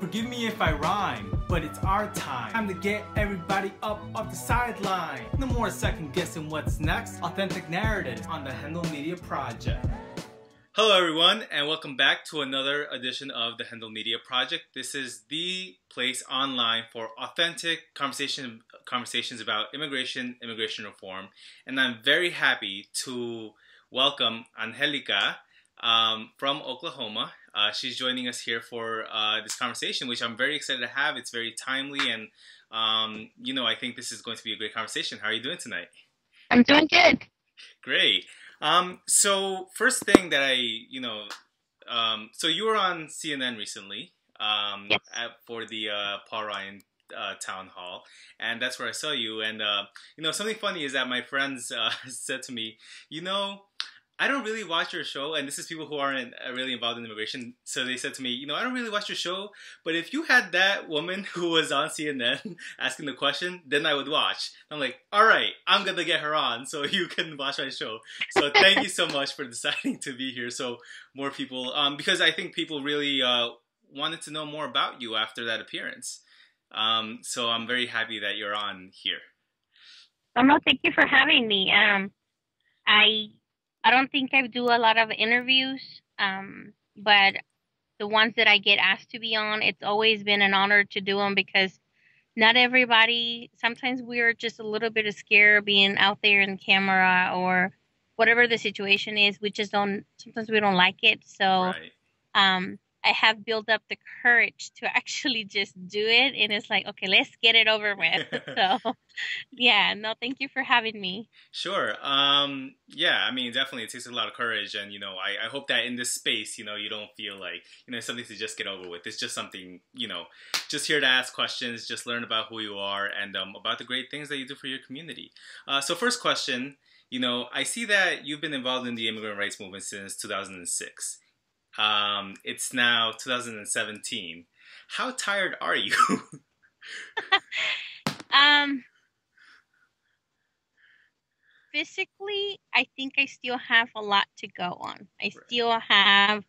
Forgive me if I rhyme, but it's our time. Time to get everybody up off the sideline. No more second guessing what's next. Authentic narratives on the Hendel Media Project. Hello, everyone, and welcome back to another edition of the Hendel Media Project. This is the place online for authentic conversation conversations about immigration, immigration reform, and I'm very happy to welcome Angelica um, from Oklahoma. Uh, she's joining us here for uh, this conversation, which I'm very excited to have. It's very timely, and um, you know, I think this is going to be a great conversation. How are you doing tonight? I'm doing good. Great. Um, so first thing that I, you know, um, so you were on CNN recently um, yes. at, for the uh, Paul Ryan uh, town hall, and that's where I saw you. And uh, you know, something funny is that my friends uh, said to me, you know, I don't really watch your show, and this is people who aren't uh, really involved in immigration. So they said to me, you know, I don't really watch your show, but if you had that woman who was on CNN asking the question, then I would watch. I'm like, all right, I'm gonna get her on so you can watch my show. So thank you so much for deciding to be here, so more people, um, because I think people really uh, wanted to know more about you after that appearance. Um, so I'm very happy that you're on here. Oh no, thank you for having me. Um, I I don't think I do a lot of interviews, um, but the ones that I get asked to be on, it's always been an honor to do them because not everybody. Sometimes we're just a little bit of scared being out there in camera or whatever the situation is. We just don't. Sometimes we don't like it. So, Right. um, I have built up the courage to actually just do it, and it's like, okay, let's get it over with. so, yeah, no, thank you for having me. Sure. Um, yeah, I mean, definitely, it takes a lot of courage, and you know, I, I hope that in this space, you know, you don't feel like you know something to just get over with. It's just something, you know, just here to ask questions, just learn about who you are, and um, about the great things that you do for your community. Uh, so, first question, you know, I see that you've been involved in the immigrant rights movement since 2006. Um, it's now 2017. How tired are you? Um, physically, I think I still have a lot to go on. I still have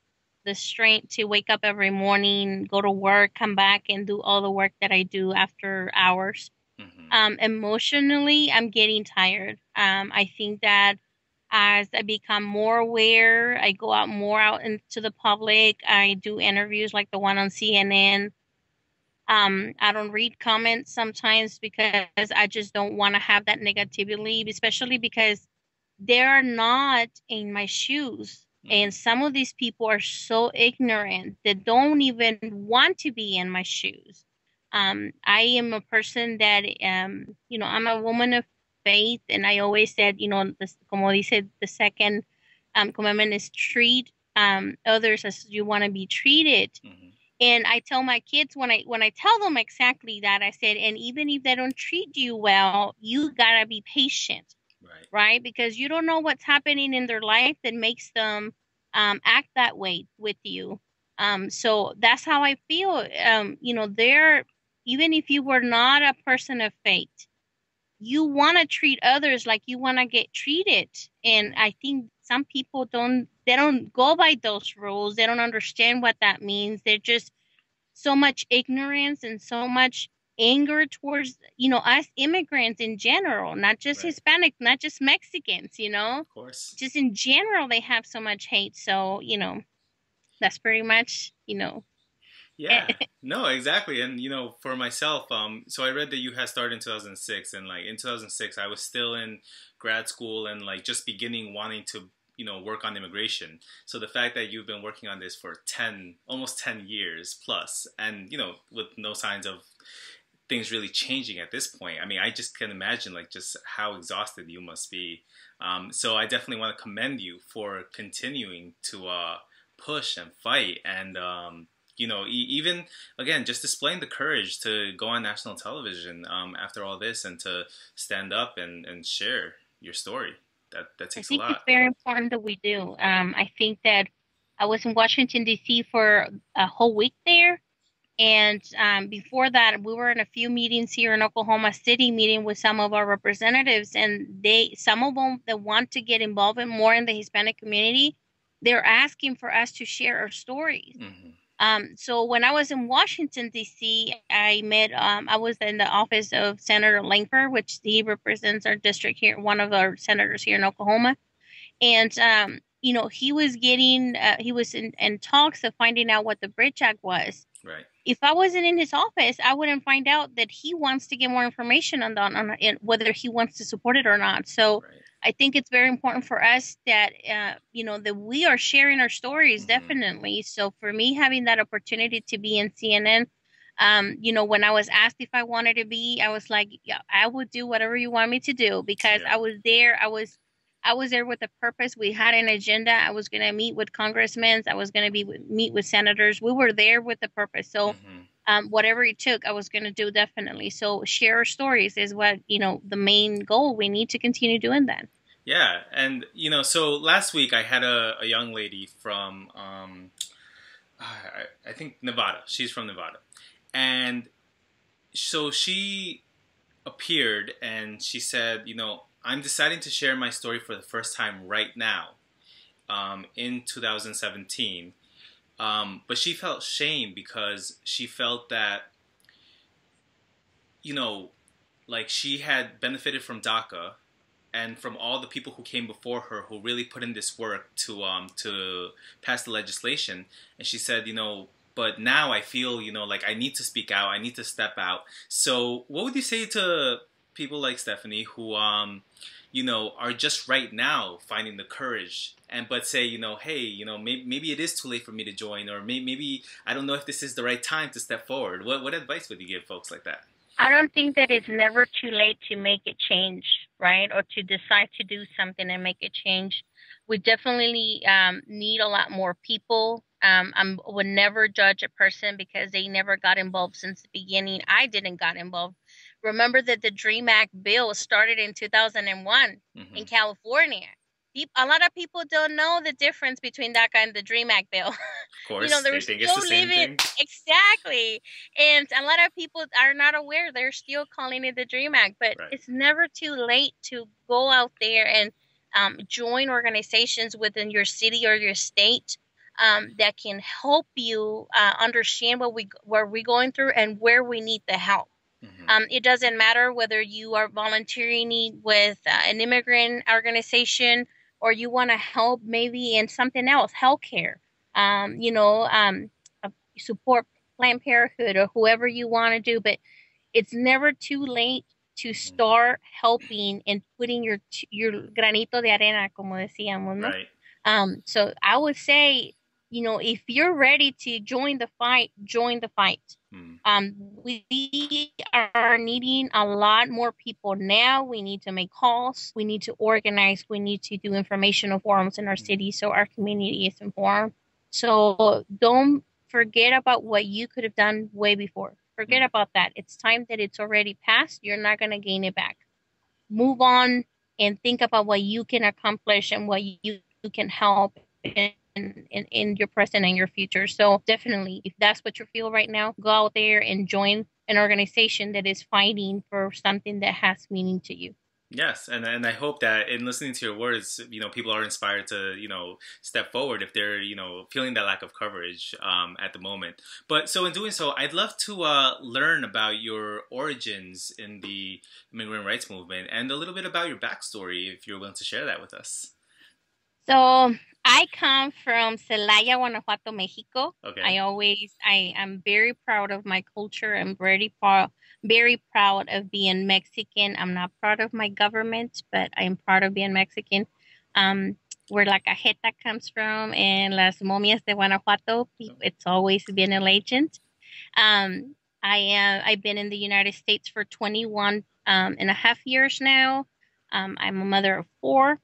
the strength to wake up every morning, go to work, come back, and do all the work that I do after hours. Mhm. Um, emotionally, I'm getting tired. Um, I think that as I become more aware, I go out more out into the public. I do interviews like the one on CNN. Um, I don't read comments sometimes because I just don't want to have that negativity, especially because they're not in my shoes. And some of these people are so ignorant that don't even want to be in my shoes. Um, I am a person that, um, you know, I'm a woman of faith, and I always said, you know, this, como dice, the second um, commandment is treat um, others as you want to be treated. Mhm. and I tell my kids when I when I tell them exactly that I said and even if they don't treat you well you got to be patient. Right. right? Because you don't know what's happening in their life that makes them um, act that way with you. Um, so that's how I feel. Um, you know they're even if you were not a person of faith you want to treat others like you want to get treated. And mm-hmm. i think some people don't they don't go by those rules. They don't understand what that means. They're just so much ignorance and so much anger towards you know us immigrants in general not just Right. hispanic not just mexicans you know? Of course. just in general they have so much hate. So you know that's pretty much you know Yeah, no, exactly. And you know, for myself, um, so I read that you had started in 2006, and like in 2006, I was still in grad school and like just beginning wanting to, you know, work on immigration. So the fact that you've been working on this for 10, almost 10 years plus, and you know, with no signs of things really changing at this point. I mean, I just can imagine like just how exhausted you must be. Um, so I definitely want to commend you for continuing to uh, push and fight and um, you know e- even again just displaying the courage to go on national television um, after all this and to stand up and, and share your story that that takes a lot. I think it's very important that we do. Um, I think that I was in Washington D.C. for a whole week there, and um, before that, we were in a few meetings here in Oklahoma City, meeting with some of our representatives, and they, some of them that want to get involved in more in the Hispanic community, they're asking for us to share our stories. Mhm. Um, so when I was in Washington D.C., I met. Um, I was in the office of Senator Lankford, which he represents our district here, one of our senators here in Oklahoma, and um, you know he was getting, uh, he was in, in talks of finding out what the Bridge Act was. Right. If I wasn't in his office, I wouldn't find out that he wants to get more information on, the, on, on whether he wants to support it or not. So. Right I think it's very important for us that uh, you know that we are sharing our stories mm-hmm. definitely. So for me, having that opportunity to be in CNN, um, you know, when I was asked if I wanted to be, I was like, yeah, I would do whatever you want me to do because yeah. I was there. I was I was there with a purpose. We had an agenda. I was going to meet with congressmen. I was going to be meet with senators. We were there with a purpose. So. Mm-hmm um, whatever it took, I was going to do definitely. So share stories is what you know the main goal. We need to continue doing that. Yeah, and you know, so last week I had a, a young lady from, um, I, I think Nevada. She's from Nevada, and so she appeared and she said, you know, I'm deciding to share my story for the first time right now, um, in 2017 um, but she felt shame because she felt that, you know, like she had benefited from DACA and from all the people who came before her who really put in this work to um, to pass the legislation. And she said, you know, but now I feel, you know, like I need to speak out. I need to step out. So, what would you say to people like Stephanie who, um, you know, are just right now finding the courage and but say, you know, hey, you know, maybe, maybe it is too late for me to join, or maybe, maybe I don't know if this is the right time to step forward. What what advice would you give folks like that? I don't think that it's never too late to make a change, right? Or to decide to do something and make a change. We definitely um, need a lot more people. Um, I would never judge a person because they never got involved since the beginning. I didn't got involved Remember that the DREAM Act bill started in 2001 mm-hmm. in California. A lot of people don't know the difference between DACA and the DREAM Act bill. Of course, you know, they're still the living exactly, and a lot of people are not aware. They're still calling it the DREAM Act, but right. it's never too late to go out there and um, join organizations within your city or your state um, that can help you uh, understand what we what we're going through and where we need the help. Mm-hmm. Um, it doesn't matter whether you are volunteering with uh, an immigrant organization or you want to help maybe in something else, healthcare, um, you know, um, support Planned Parenthood or whoever you want to do. But it's never too late to mm-hmm. start helping and putting your your granito de arena, como decíamos, ¿no? Right. Um, so I would say, you know, if you're ready to join the fight, join the fight. Mm. Um, we are needing a lot more people now. We need to make calls. We need to organize. We need to do informational forums in our mm. city so our community is informed. So don't forget about what you could have done way before. Forget mm. about that. It's time that it's already passed. You're not going to gain it back. Move on and think about what you can accomplish and what you, you can help in, in, in your present and your future. So definitely, if that's what you feel right now, go out there and join an organization that is fighting for something that has meaning to you. Yes, and and I hope that in listening to your words, you know, people are inspired to you know step forward if they're you know feeling that lack of coverage um, at the moment. But so in doing so, I'd love to uh, learn about your origins in the immigrant rights movement and a little bit about your backstory, if you're willing to share that with us. So I come from Celaya, Guanajuato, Mexico. Okay. I always, I am very proud of my culture. I'm very proud, very proud of being Mexican. I'm not proud of my government, but I'm proud of being Mexican. Um, where La Cajeta comes from and Las Momias de Guanajuato, it's always been a legend. Um, I am, I've been in the United States for 21 um, and a half years now. Um, I'm a mother of four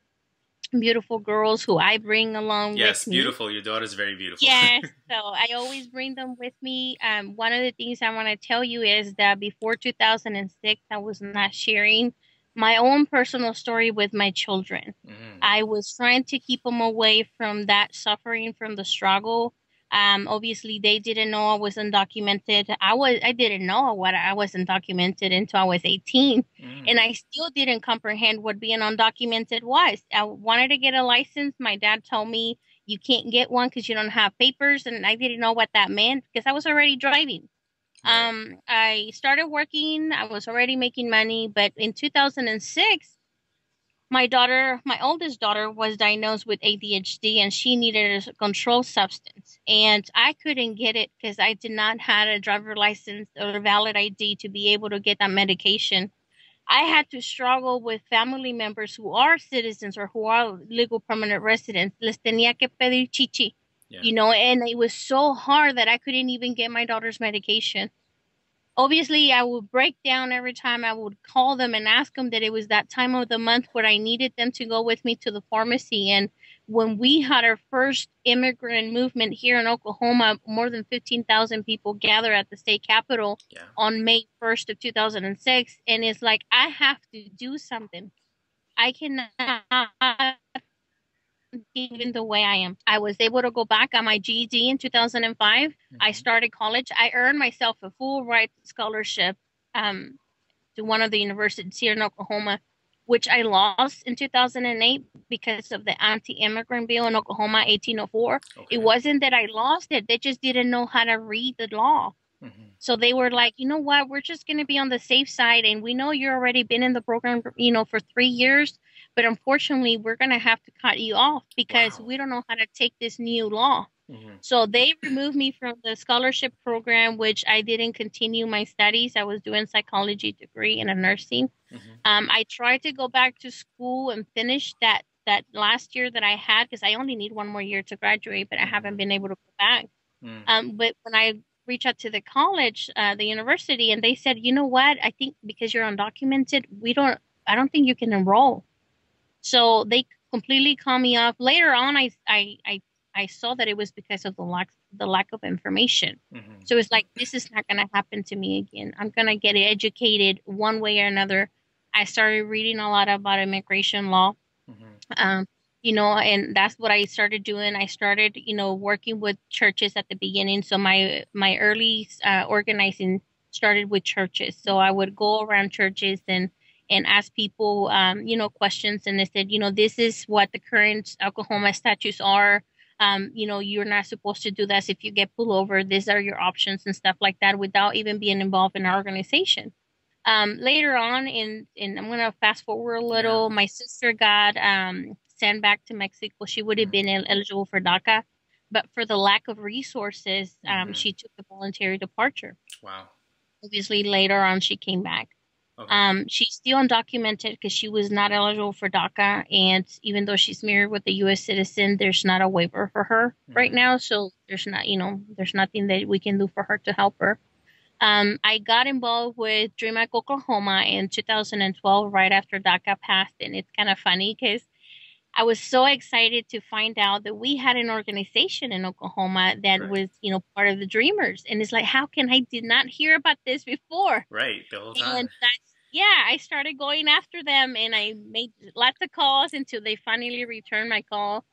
beautiful girls who I bring along yes, with me. Yes, beautiful. Your daughter's very beautiful. Yes, so I always bring them with me. Um, one of the things I want to tell you is that before 2006, I was not sharing my own personal story with my children. Mm-hmm. I was trying to keep them away from that suffering, from the struggle. Um, obviously, they didn't know I was undocumented. I was I didn't know what I was undocumented until I was 18, mm. and I still didn't comprehend what being undocumented was. I wanted to get a license. My dad told me you can't get one because you don't have papers, and I didn't know what that meant because I was already driving. Um, I started working. I was already making money, but in 2006, my daughter, my oldest daughter, was diagnosed with ADHD, and she needed a controlled substance, and I couldn't get it because I did not have a driver license or a valid ID to be able to get that medication. I had to struggle with family members who are citizens or who are legal permanent residents. Les tenía que pedir chichi, yeah. you know, and it was so hard that I couldn't even get my daughter's medication. Obviously, I would break down every time I would call them and ask them that it was that time of the month where I needed them to go with me to the pharmacy. And when we had our first immigrant movement here in Oklahoma, more than 15,000 people gathered at the state capitol yeah. on May 1st of 2006. And it's like, I have to do something. I cannot even the way I am. I was able to go back on my GED in 2005. Mm-hmm. I started college. I earned myself a full ride scholarship um, to one of the universities here in Oklahoma which I lost in 2008 because of the anti-immigrant bill in Oklahoma 1804. Okay. It wasn't that I lost it; they just didn't know how to read the law. Mm-hmm. So they were like, you know what, we're just going to be on the safe side, and we know you're already been in the program, you know, for three years, but unfortunately, we're going to have to cut you off because wow. we don't know how to take this new law. Mm-hmm. So they removed me from the scholarship program, which I didn't continue my studies. I was doing psychology degree and a nursing. Mm-hmm. Um, I tried to go back to school and finish that that last year that I had because I only need one more year to graduate, but I haven't been able to go back. Mm. Um, but when I reached out to the college, uh, the university, and they said, you know what? I think because you're undocumented, we don't. I don't think you can enroll. So they completely called me off. Later on, I I, I I saw that it was because of the lack the lack of information. Mm-hmm. So it's like this is not going to happen to me again. I'm going to get educated one way or another. I started reading a lot about immigration law. Mm-hmm. Um, you know, and that's what I started doing. I started, you know, working with churches at the beginning. So my my early uh, organizing started with churches. So I would go around churches and and ask people, um, you know, questions. And they said, you know, this is what the current Oklahoma statutes are um, you know, you're not supposed to do this if you get pulled over. These are your options and stuff like that without even being involved in our organization. Um, later on, in, in I'm going to fast forward a little, my sister got um, sent back to Mexico. She would have been eligible for DACA, but for the lack of resources, um, mm-hmm. she took a voluntary departure. Wow. Obviously, later on, she came back. Okay. Um, she's still undocumented because she was not eligible for DACA, and even though she's married with a U.S. citizen, there's not a waiver for her mm-hmm. right now. So there's not, you know, there's nothing that we can do for her to help her. Um, I got involved with Dream Act Oklahoma in 2012, right after DACA passed, and it's kind of funny because I was so excited to find out that we had an organization in Oklahoma that right. was, you know, part of the Dreamers. And it's like, how can I did not hear about this before? Right, the whole time. And yeah, I started going after them, and I made lots of calls until they finally returned my call.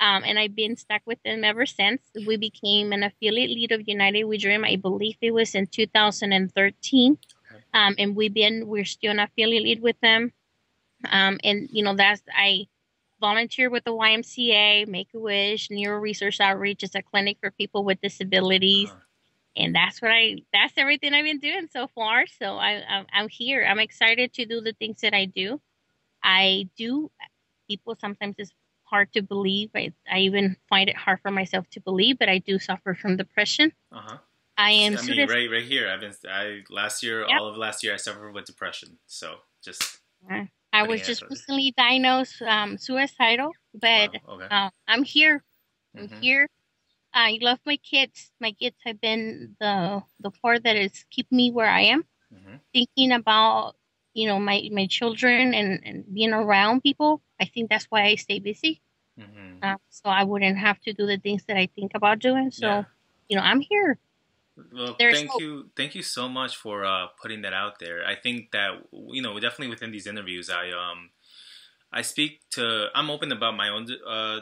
Um, and I've been stuck with them ever since. We became an affiliate lead of United We Dream. I believe it was in 2013. Okay. Um, and we've been, we're still an affiliate lead with them. Um, and you know, that's, I, volunteer with the YMCA, Make a Wish, Neuro Research Outreach It's a clinic for people with disabilities. Uh-huh. And that's what I, that's everything I've been doing so far. So I, I'm, I'm here. I'm excited to do the things that I do. I do, people sometimes it's hard to believe. I, I even find it hard for myself to believe, but I do suffer from depression. Uh-huh. I am. I mean, right, right here. I've been. I last year, yep. all of last year, I suffered with depression. So just. Uh, I was just recently diagnosed um, suicidal, but wow. okay. uh, I'm here. I'm mm-hmm. here. I love my kids. My kids have been the the part that is keeping me where I am. Mm-hmm. Thinking about you know my my children and and being around people. I think that's why I stay busy. Mm-hmm. Uh, so I wouldn't have to do the things that I think about doing. So yeah. you know I'm here. Well, There's thank you, thank you so much for uh, putting that out there. I think that you know, definitely within these interviews, I um, I speak to, I'm open about my own uh,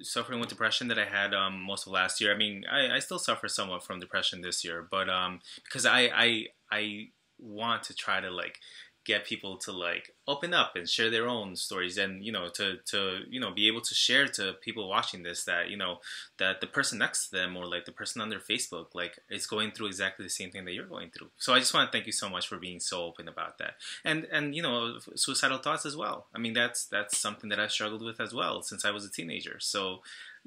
suffering with depression that I had um, most of last year. I mean, I, I still suffer somewhat from depression this year, but um, because I, I, I want to try to like get people to like open up and share their own stories and you know to to you know be able to share to people watching this that you know that the person next to them or like the person on their facebook like is going through exactly the same thing that you're going through. So i just want to thank you so much for being so open about that. And and you know suicidal thoughts as well. I mean that's that's something that i struggled with as well since i was a teenager. So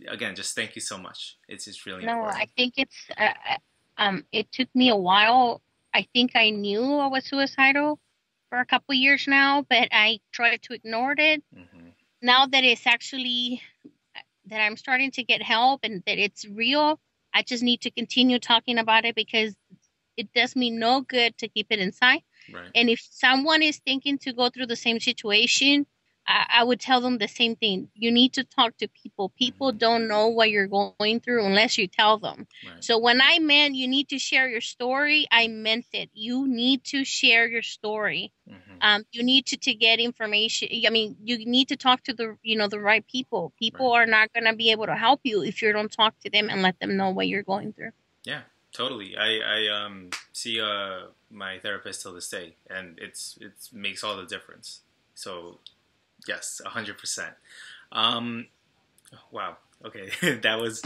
again just thank you so much. It's just really no important. i think it's uh, um it took me a while. I think i knew i was suicidal for a couple years now, but I tried to ignore it. Mm-hmm. Now that it's actually that I'm starting to get help and that it's real, I just need to continue talking about it because it does me no good to keep it inside. Right. And if someone is thinking to go through the same situation, I, I, would tell them the same thing. You need to talk to people. People mm-hmm. don't know what you're going through unless you tell them. Right. So when I meant you need to share your story, I meant it. You need to share your story. Mm-hmm. Um, you need to, to get information. I mean, you need to talk to the you know the right people. People right. are not going to be able to help you if you don't talk to them and let them know what you're going through. Yeah, totally. I I um see uh my therapist till this day, and it's it makes all the difference. So Yes, hundred percent. Um, wow. Okay, that was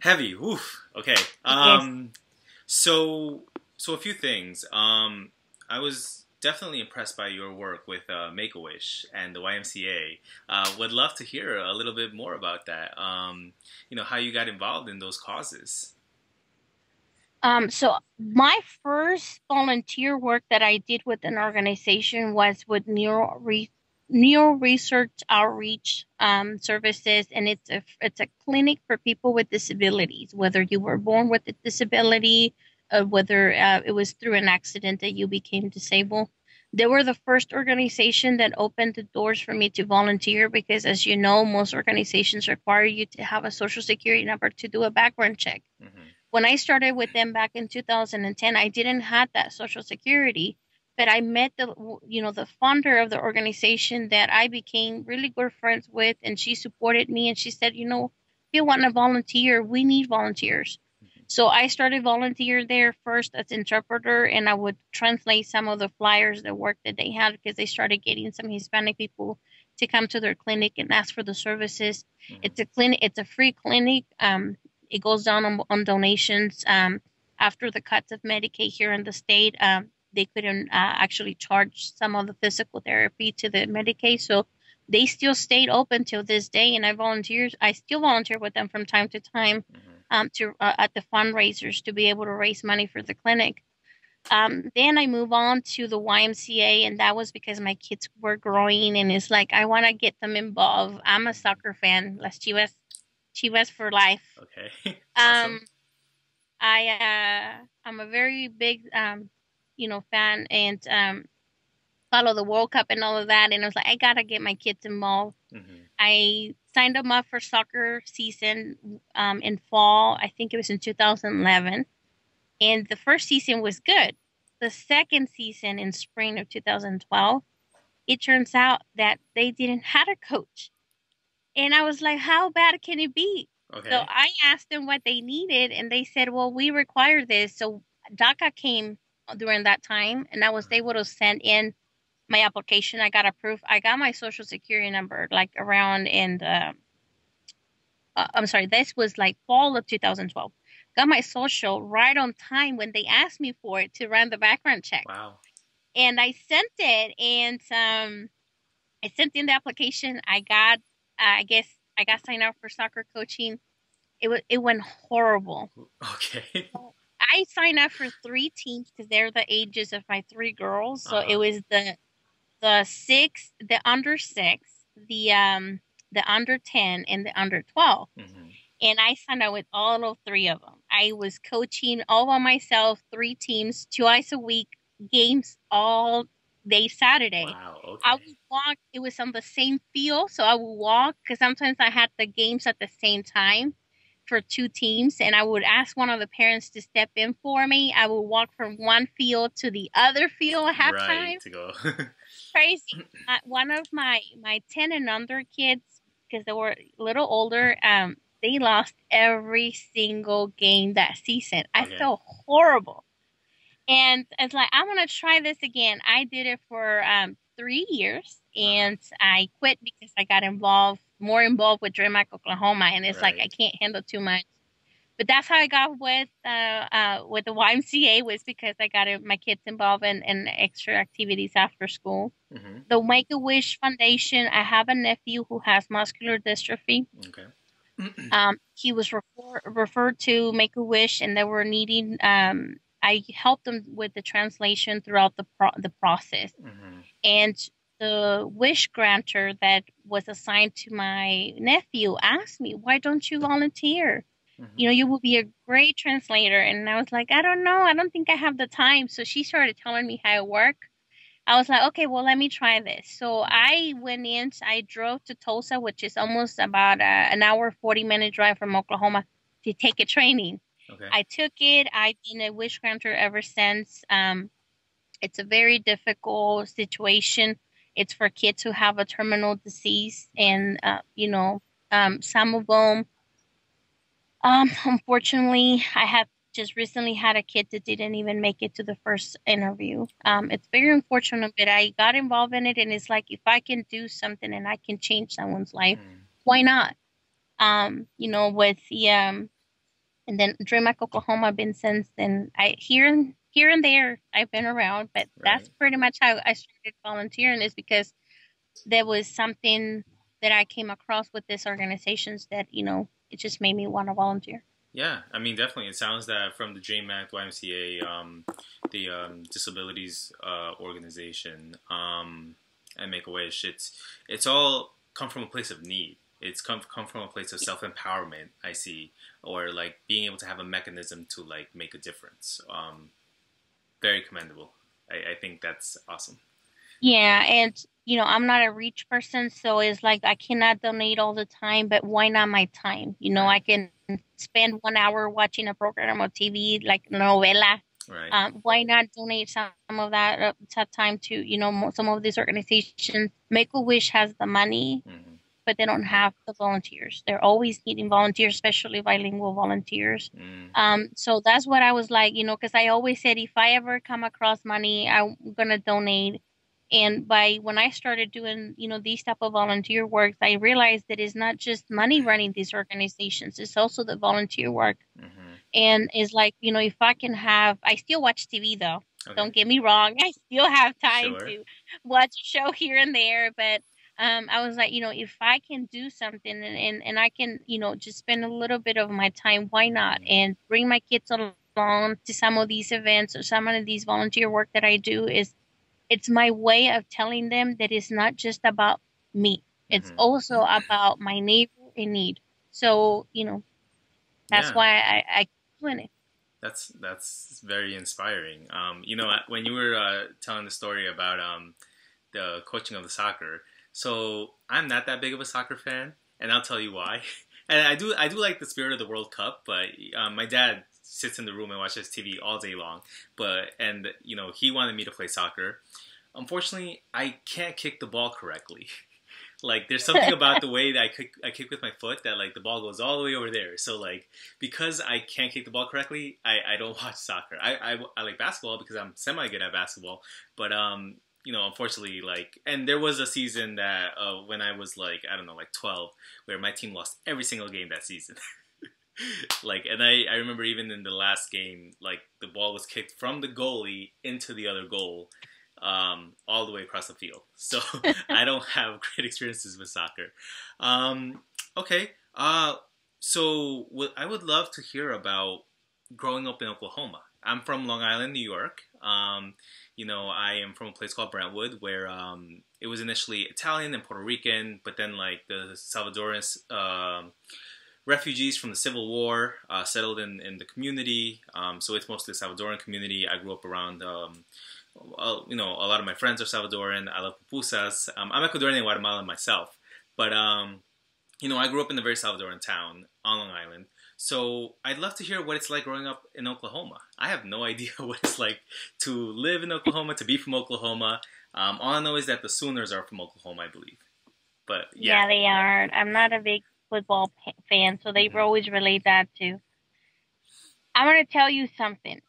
heavy. Oof. Okay. Um, yes. so so a few things. Um, I was definitely impressed by your work with uh, Make a Wish and the YMCA. Uh, would love to hear a little bit more about that. Um, you know how you got involved in those causes. Um, so my first volunteer work that I did with an organization was with Neuro Re- Neuro Research Outreach um, Services, and it's a it's a clinic for people with disabilities, whether you were born with a disability, uh, whether uh, it was through an accident that you became disabled. They were the first organization that opened the doors for me to volunteer because, as you know, most organizations require you to have a social security number to do a background check. Mm-hmm. When I started with them back in 2010, I didn't have that social security but I met the you know the founder of the organization that I became really good friends with, and she supported me, and she said, you know, if you want to volunteer, we need volunteers. Mm-hmm. So I started volunteer there first as interpreter, and I would translate some of the flyers, the work that they had, because they started getting some Hispanic people to come to their clinic and ask for the services. Mm-hmm. It's a clinic. It's a free clinic. Um, it goes down on, on donations. Um, after the cuts of Medicaid here in the state, um, they couldn't uh, actually charge some of the physical therapy to the Medicaid. So they still stayed open till this day, and I volunteer. I still volunteer with them from time to time mm-hmm. um, to uh, at the fundraisers to be able to raise money for the clinic. Um, then I move on to the YMCA, and that was because my kids were growing, and it's like I want to get them involved. I'm a soccer fan. Las Chivas, Chivas for life. Okay. awesome. Um, I uh, I'm a very big um, you know, fan and um, follow the World Cup and all of that. And I was like, I gotta get my kids involved. Mm-hmm. I signed them up for soccer season um, in fall. I think it was in 2011, and the first season was good. The second season in spring of 2012, it turns out that they didn't have a coach, and I was like, how bad can it be? Okay. So I asked them what they needed, and they said, well, we require this. So DACA came during that time, and I was able to send in my application. I got approved. I got my social security number like around in the. Uh, I'm sorry, this was like fall of 2012. Got my social right on time when they asked me for it to run the background check. Wow. And I sent it, and um, I sent in the application. I got, uh, I guess, I got signed up for soccer coaching. It was, it went horrible. Okay. I signed up for three teams because they're the ages of my three girls. So uh-huh. it was the the six, the under six, the um the under ten, and the under 12 mm-hmm. And I signed up with all of three of them. I was coaching all by myself, three teams, twice a week, games all day Saturday. Wow, okay. I would walk. It was on the same field, so I would walk because sometimes I had the games at the same time for two teams and I would ask one of the parents to step in for me. I would walk from one field to the other field halftime. Right, to go. Crazy. Uh, one of my my 10 and under kids because they were a little older um they lost every single game that season. I felt horrible. and it's like I want to try this again. I did it for um, three years, and I quit because I got involved more involved with Dream Act Oklahoma, and it's right. like I can't handle too much. But that's how I got with uh, uh, with the YMCA was because I got my kids involved in, in extra activities after school. Mm-hmm. The Make a Wish Foundation. I have a nephew who has muscular dystrophy. Okay. um, he was refer- referred to Make a Wish, and they were needing. Um, I helped them with the translation throughout the pro- the process, mm-hmm. and the wish granter that was assigned to my nephew asked me, "Why don't you volunteer?" Mm-hmm. You know, you will be a great translator. And I was like, I don't know. I don't think I have the time. So she started telling me how it worked. I was like, okay, well, let me try this. So I went in, I drove to Tulsa, which is almost about uh, an hour, 40 minute drive from Oklahoma to take a training. Okay. I took it. I've been a wish granter ever since. Um, it's a very difficult situation. It's for kids who have a terminal disease, and uh, you know, um, some of them um, unfortunately, I have just recently had a kid that didn't even make it to the first interview. Um, it's very unfortunate, but I got involved in it, and it's like if I can do something and I can change someone's life, mm. why not? Um, you know, with the um, and then Dream Act Oklahoma, been since then. I here and here and there I've been around, but right. that's pretty much how I started volunteering. Is because there was something that I came across with these organizations that you know it just made me want to volunteer. Yeah, I mean, definitely. It sounds that from the Dream Act YMCA, um, the um, disabilities uh, organization, um, and Make a Wish, it's it's all come from a place of need. It's come come from a place of self empowerment. I see, or like being able to have a mechanism to like make a difference. Um, very commendable. I, I think that's awesome. Yeah, and you know, I'm not a rich person, so it's like I cannot donate all the time, but why not my time? You know, I can spend one hour watching a program on TV like novela. Right. Um, why not donate some of that, uh, that time to, you know, some of these organizations? Make a Wish has the money, mm-hmm. But they don't have the volunteers. They're always needing volunteers, especially bilingual volunteers. Mm. Um, so that's what I was like, you know, because I always said if I ever come across money, I'm going to donate and by when i started doing you know these type of volunteer work i realized that it's not just money running these organizations it's also the volunteer work mm-hmm. and it's like you know if i can have i still watch tv though okay. don't get me wrong i still have time sure. to watch a show here and there but um, I was like, you know, if I can do something and, and, and I can, you know, just spend a little bit of my time, why not? Mm-hmm. And bring my kids along to some of these events or some of these volunteer work that I do is it's my way of telling them that it's not just about me. It's mm-hmm. also about my neighbor in need. So, you know, that's yeah. why I, I keep doing it. That's that's very inspiring. Um, you know, when you were uh, telling the story about um, the coaching of the soccer, so I'm not that big of a soccer fan, and I'll tell you why. and I do I do like the spirit of the World Cup, but um, my dad sits in the room and watches TV all day long. But and you know he wanted me to play soccer. Unfortunately, I can't kick the ball correctly. like there's something about the way that I kick I kick with my foot that like the ball goes all the way over there. So like because I can't kick the ball correctly, I, I don't watch soccer. I, I, I like basketball because I'm semi good at basketball, but um you know, unfortunately, like, and there was a season that uh, when I was like, I don't know, like 12, where my team lost every single game that season. like, and I, I remember even in the last game, like the ball was kicked from the goalie into the other goal, um, all the way across the field. So I don't have great experiences with soccer. Um, okay, uh, so what I would love to hear about growing up in Oklahoma. I'm from Long Island, New York. Um, you know, I am from a place called Brentwood, where um, it was initially Italian and Puerto Rican, but then like the Salvadoran uh, refugees from the Civil War uh, settled in, in the community. Um, so it's mostly a Salvadoran community. I grew up around, um, you know, a lot of my friends are Salvadoran. I love pupusas. Um, I'm Ecuadorian and Guatemalan myself, but um, you know, I grew up in a very Salvadoran town on Long Island. So I'd love to hear what it's like growing up in Oklahoma. I have no idea what it's like to live in Oklahoma, to be from Oklahoma. Um, all I know is that the Sooners are from Oklahoma, I believe. But yeah, yeah they are. I'm not a big football fan, so they mm-hmm. always relate that to. I'm going to tell you something.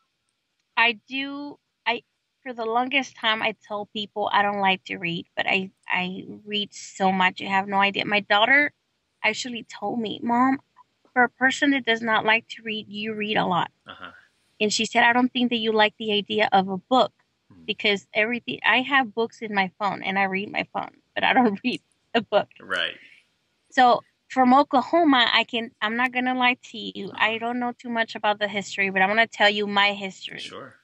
I do. I for the longest time I told people I don't like to read, but I I read so much. You have no idea. My daughter actually told me, "Mom, for a person that does not like to read, you read a lot." Uh-huh. And she said, "I don't think that you like the idea of a book Hmm. because everything I have books in my phone and I read my phone, but I don't read a book." Right. So from Oklahoma, I can. I'm not gonna lie to you. I don't know too much about the history, but I'm gonna tell you my history. Sure.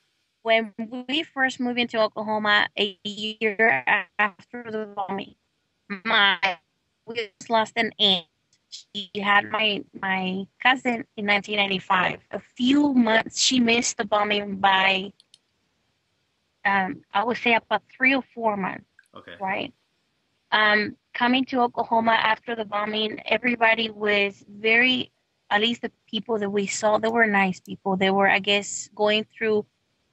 When we first moved into Oklahoma, a year after the bombing, my we just lost an aunt. She had my my cousin in 1995. A few months, she missed the bombing by, um, I would say about three or four months Okay. right? Um, coming to Oklahoma after the bombing, everybody was very, at least the people that we saw, they were nice people. They were, I guess, going through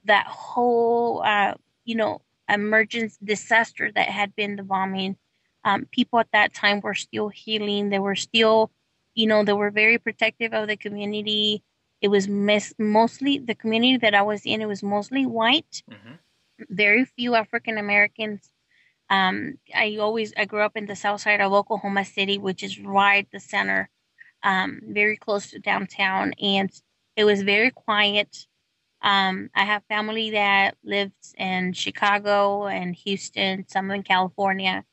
that whole, uh, you know, emergency disaster that had been the bombing. Um, people at that time were still healing. They were still, you know, they were very protective of the community. It was mostly the community that I was in. It was mostly white. hmm Very few African Americans um, I always I grew up in the south side of Oklahoma City, which is right the center, um, very close to downtown, and it was very quiet. Um, I have family that lives in Chicago and Houston, some in California,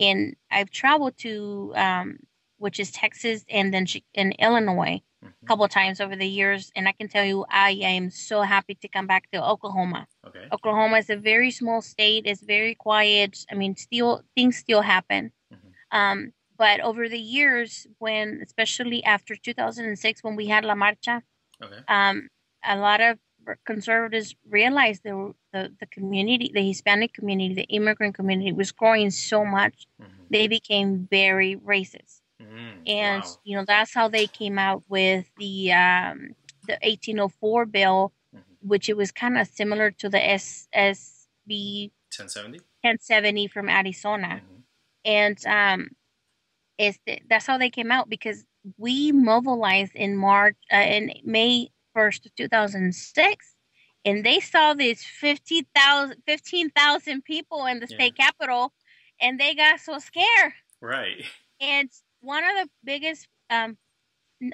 and I've traveled to um, which is Texas and then in Illinois hmm a couple of times over the years, and I can tell you I am so happy to come back to Oklahoma. Okay. Oklahoma is a very small state. It's very quiet. I mean, still things still happen. Mhm. Um, but over the years, when especially after 2006, when we had La Marcha, Okay. um, a lot of conservatives realized the, the the community, the Hispanic community, the immigrant community was growing so much. hmm They became very racist, Mm, and wow. you know that's how they came out with the um, the 1804 bill, Mhm. which it was kind of similar to the S, SB 1070. 1070 from Arizona. Mhm. And um, it's that's how they came out because we mobilized in March, uh, in May 1st, 2006. And they saw these 50,000 15,000 people in the Yeah. state capitol and they got so scared. Right. And one of the biggest, um,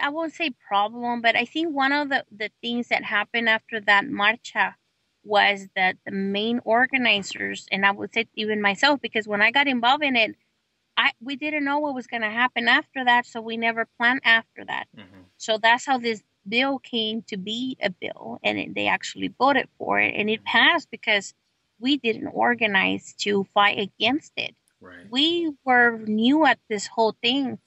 I won't say problem, but I think one of the, the things that happened after that marcha was that the main organizers, and I would say even myself, because when I got involved in it, I we didn't know what was going to happen after that, so we never planned after that. hmm So that's how this bill came to be a bill, and it, they actually voted for it, and it passed because we didn't organize to fight against it Right. we were new at this whole thing.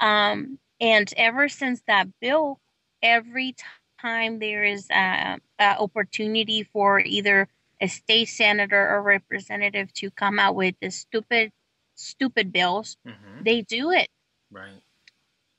Um, and ever since that bill, every time there is a, a opportunity for either a state senator or representative to come out with the stupid, stupid bills, hmm they do it. Right.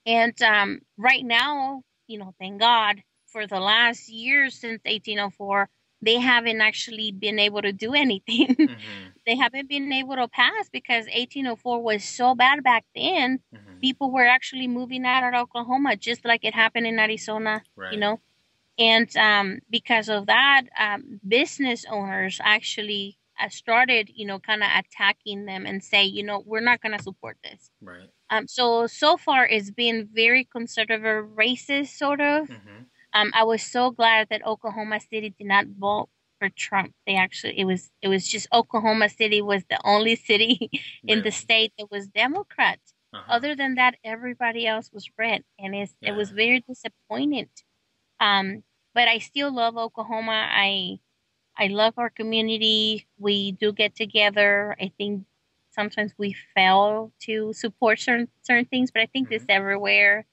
And um, right now, you know, thank God for the last year since 1804, they haven't actually been able to do anything. hmm they haven't been able to pass because 1804 was so bad back then. hmm People were actually moving out of Oklahoma, just like it happened in Arizona, Right. you know. And um, because of that, um, business owners actually uh, started, you know, kind of attacking them and say, you know, we're not going to support this. Right. Um, so so far, it's been very conservative, racist, sort of. hmm Um, I was so glad that Oklahoma City did not vote for Trump. They actually it was it was just Oklahoma City was the only city in the state that was Democrat. Uh-huh. Other than that, everybody else was red, and it's, it was very disappointing. Um, but I still love Oklahoma. I I love our community. We do get together. I think sometimes we fail to support certain certain things, but I think this everywhere.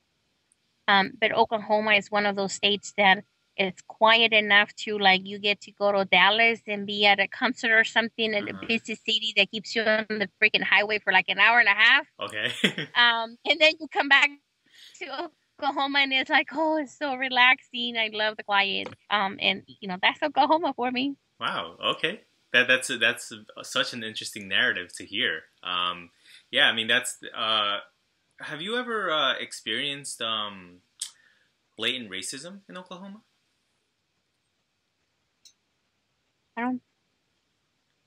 Um, but Oklahoma is one of those states that it's quiet enough to like you get to go to Dallas and be at a concert or something in Uh-huh. a busy city that keeps you on the freaking highway for like an hour and a half. Okay. Um, and then you come back to Oklahoma and it's like, oh, it's so relaxing. I love the quiet. Um, and you know that's Oklahoma for me. Wow. Okay. That that's that's such an interesting narrative to hear. Um, yeah. I mean, that's. Uh, have you ever uh, experienced um, blatant racism in Oklahoma? I don't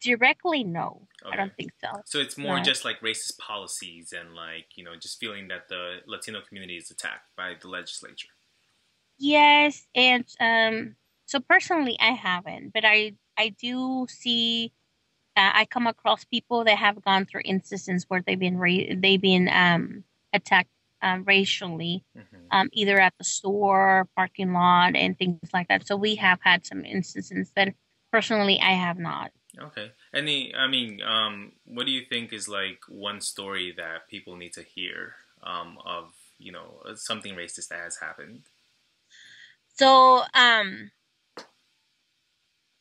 directly, no, okay. I don't think so. So it's more no. just like racist policies and like you know just feeling that the Latino community is attacked by the legislature. Yes, and um, so personally, I haven't, but I I do see. Uh, I come across people that have gone through instances where they've been ra- they've been um, attacked um, racially, mm-hmm. um, either at the store, parking lot, and things like that. So we have had some instances, but personally, I have not. Okay. Any, I mean, um, what do you think is like one story that people need to hear um, of, you know, something racist that has happened? So, um,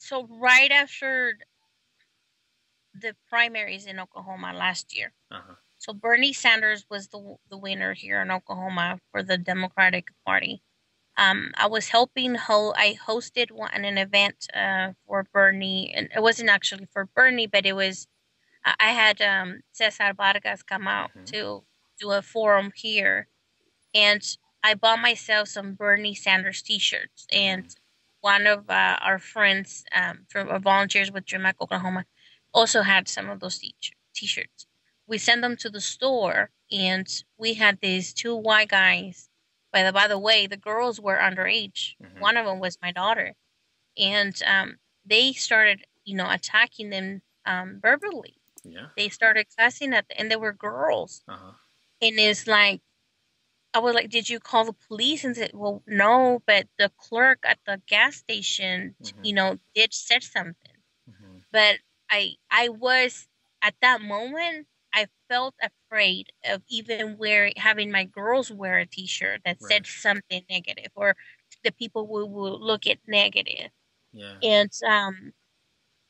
so right after the primaries in Oklahoma last year, uh-huh. so Bernie Sanders was the the winner here in Oklahoma for the Democratic Party, um, I was helping. Ho- I hosted one an event uh, for Bernie, and it wasn't actually for Bernie, but it was. I had um, Cesar Vargas come out mm-hmm. to do a forum here, and I bought myself some Bernie Sanders T-shirts, and mm-hmm. One of uh, our friends um, from uh, volunteers with Dream Act Oklahoma also had some of those t- T-shirts. We sent them to the store, and we had these two white guys by the by the way, the girls were underage. Mm-hmm. One of them was my daughter, and um, they started, you know, attacking them um, verbally. Yeah. They started cussing at, them, and they were girls. Uh-huh. And it's like, I was like, "Did you call the police?" And said, "Well, no, but the clerk at the gas station, mm-hmm. you know, did said something." Mm-hmm. But I, I was at that moment, I felt afraid of even wearing having my girls wear a T-shirt that right. said something negative, or the people will, will look at negative. Yeah. And um,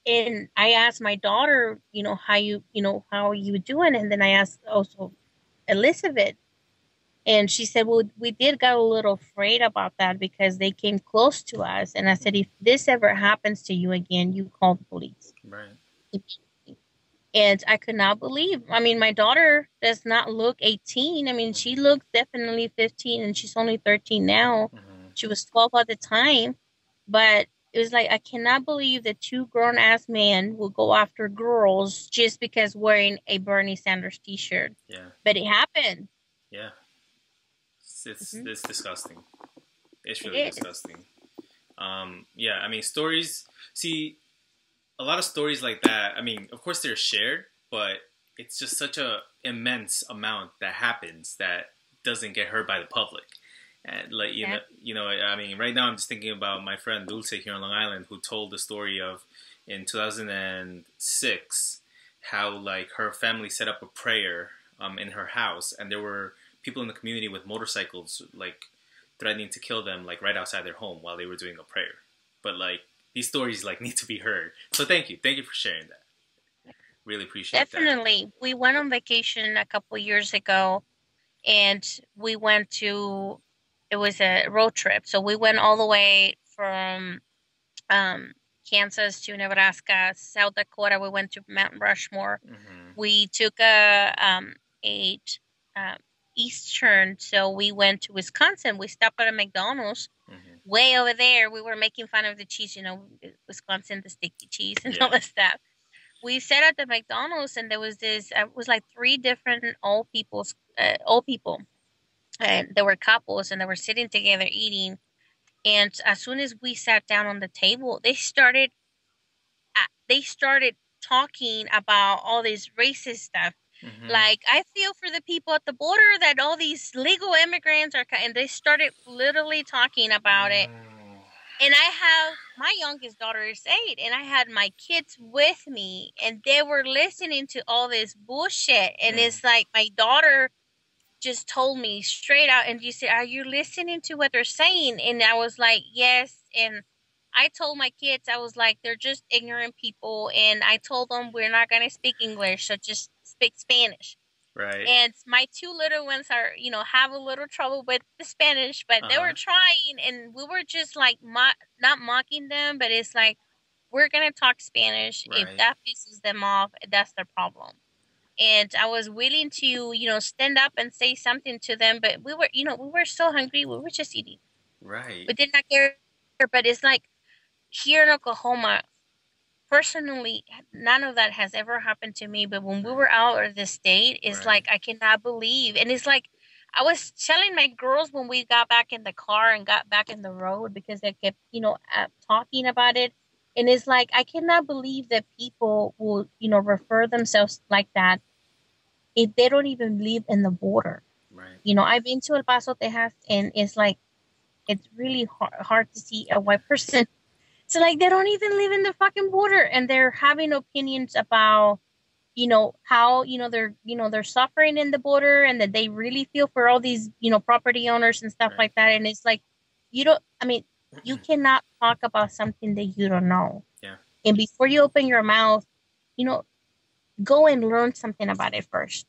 and I asked my daughter, you know, how you, you know, how are you doing? And then I asked also Elizabeth, and she said, well, we did get a little afraid about that because they came close to us. And I said, if this ever happens to you again, you call the police. Right and I could not believe. I mean, my daughter does not look 18. I mean, she looks definitely 15, and she's only 13 now. Mm-hmm. She was 12 at the time, but it was like I cannot believe that two grown ass men will go after girls just because wearing a Bernie Sanders T-shirt. Yeah, but it happened. Yeah, it's it's, mm-hmm. it's disgusting. It's really it disgusting. Um, yeah, I mean, stories. See, a lot of stories like that. I mean, of course they're shared, but it's just such a immense amount that happens that doesn't get heard by the public. And like you yeah. know, you know, I mean, right now I'm just thinking about my friend Dulce here on Long Island, who told the story of in 2006 how like her family set up a prayer um, in her house, and there were people in the community with motorcycles like threatening to kill them like right outside their home while they were doing a prayer. But like these stories like need to be heard. So thank you, thank you for sharing that. Really appreciate Definitely. That. We went on vacation a couple years ago, and we went to. It was a road trip, so we went all the way from um, Kansas to Nebraska, South Dakota. We went to Mount Rushmore. Mm-hmm. We took a um, a uh, east turn, so we went to Wisconsin. We stopped at a McDonald's. Mm-hmm way over there, we were making fun of the cheese, you know, Wisconsin, the sticky cheese and yeah. all that stuff. We sat at the McDonald's and there was this, uh, it was like three different old people's, uh, old people. And there were couples and they were sitting together eating. And as soon as we sat down on the table, they started, uh, they started talking about all this racist stuff Mm-hmm. Like I feel for the people at the border that all these legal immigrants are, and they started literally talking about it. Mm. And I have my youngest daughter is eight, and I had my kids with me, and they were listening to all this bullshit. And mm. it's like my daughter just told me straight out, and you said, "Are you listening to what they're saying?" And I was like, "Yes." And I told my kids, I was like, "They're just ignorant people," and I told them we're not gonna speak English, so just speak Spanish. Right. And my two little ones are, you know, have a little trouble with the Spanish, but uh-huh. they were uh-huh. trying, and we were just like mo- not mocking them, but it's like we're gonna talk Spanish. Right. If that pisses them off, that's their problem. And I was willing to, you know, stand up and say something to them, but we were, you know, we were so hungry, we were just eating. Right. We did not care, but it's like here in Oklahoma, personally, none of that has ever happened to me. But when we were out of the state, it's right. like I cannot believe, and it's like I was telling my girls when we got back in the car and got back in the road because they kept, you know, uh, talking about it. And it's like, I cannot believe that people will, you know, refer themselves like that if they don't even live in the border. Right. You know, I've been to El Paso, Texas, and it's like, it's really hard, hard to see a white person. So, like, they don't even live in the fucking border and they're having opinions about you know how you know they're you know they're suffering in the border and that they really feel for all these you know property owners and stuff right. like that. And it's like you don't i mean you cannot talk about something that you don't know. Yeah. And before you open your mouth you know go and learn something about it first.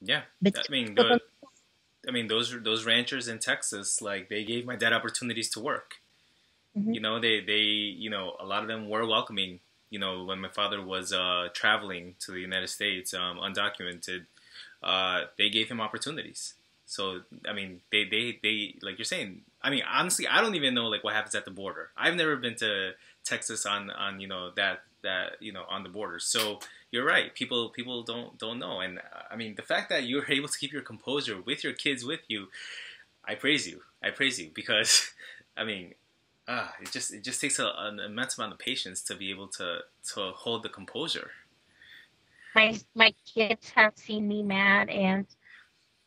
Yeah. But, i mean the, i mean those those ranchers in texas like they gave my dad opportunities to work mm-hmm. you know they they you know a lot of them were welcoming you know, when my father was uh, traveling to the United States, um, undocumented, uh, they gave him opportunities. So I mean, they, they they like you're saying. I mean, honestly, I don't even know like what happens at the border. I've never been to Texas on on you know that that you know on the border. So you're right. People people don't don't know. And I mean, the fact that you're able to keep your composure with your kids with you, I praise you. I praise you because I mean, ah, it just it just takes a, an immense amount of patience to be able to to hold the composure. My my kids have seen me mad, and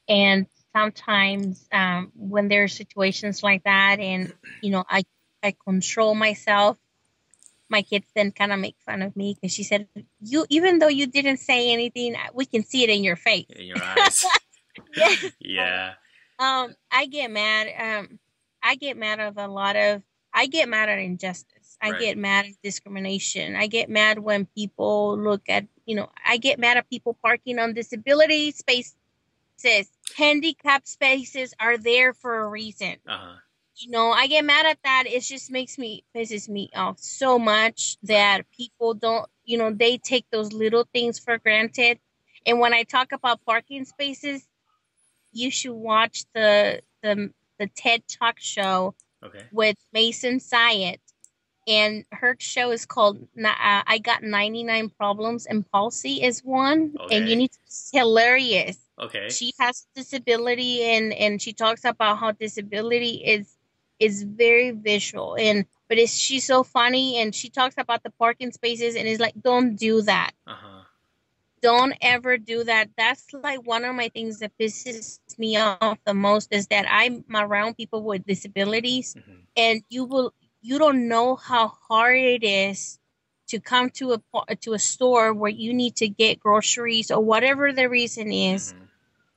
and sometimes um, when there are situations like that, and you know I I control myself. My kids then kind of make fun of me because she said, "You even though you didn't say anything, we can see it in your face, in your eyes." yeah. yeah. Um, I get mad. Um, I get mad of a lot of I get mad at injustice. I right. get mad at discrimination. I get mad when people look at, you know, I get mad at people parking on disability spaces. Handicap spaces are there for a reason. Uh-huh. You know, I get mad at that. It just makes me pisses me off so much that people don't, you know, they take those little things for granted. And when I talk about parking spaces, you should watch the the the TED Talk show okay. with Maysoon Zayid. And her show is called uh, I Got 99 Problems and Palsy is one. Okay. And you need to, it's hilarious. Okay. She has disability and, and she talks about how disability is is very visual and but is she's so funny and she talks about the parking spaces and is like don't do that. Uh-huh don't ever do that. That's like one of my things that pisses me off the most is that I'm around people with disabilities mm-hmm. and you will you don't know how hard it is to come to a to a store where you need to get groceries or whatever the reason is mm-hmm.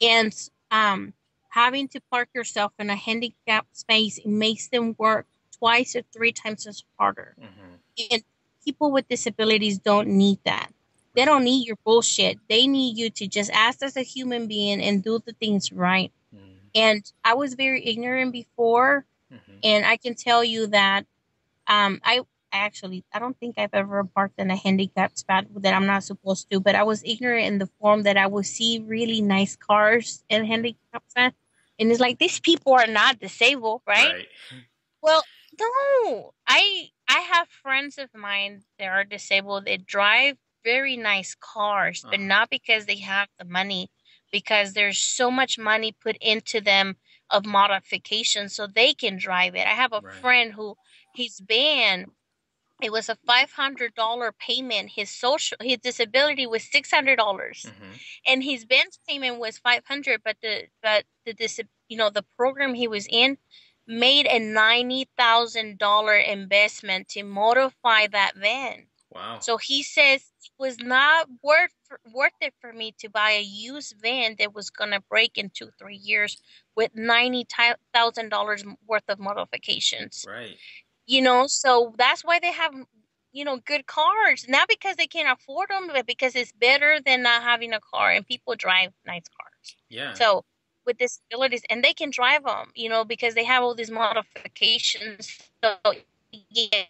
and um having to park yourself in a handicapped space makes them work twice or three times as harder. Mm-hmm. And people with disabilities don't need that. They don't need your bullshit. They need you to just act as a human being and do the things right. Mm-hmm. And I was very ignorant before, mm-hmm. and I can tell you that um, I actually I don't think I've ever parked in a handicapped spot that I'm not supposed to, but I was ignorant in the form that I would see really nice cars in handicapped spot, and it's like these people are not disabled, right? right. Well, no, I I have friends of mine that are disabled that drive very nice cars, uh-huh. but not because they have the money, because there's so much money put into them of modification so they can drive it. I have a right. friend who his van it was a five hundred dollar payment. His social his disability was six hundred dollars, mm-hmm. and his bench payment was five hundred. But the but the dis you know the program he was in made a ninety thousand dollar investment to modify that van. Wow. So he says it was not worth worth it for me to buy a used van that was gonna break in two three years with ninety thousand dollars worth of modifications. Right. You know, so that's why they have you know good cars, not because they can't afford them, but because it's better than not having a car, and people drive nice cars. Yeah. So with disabilities, and they can drive them, you know, because they have all these modifications. So yeah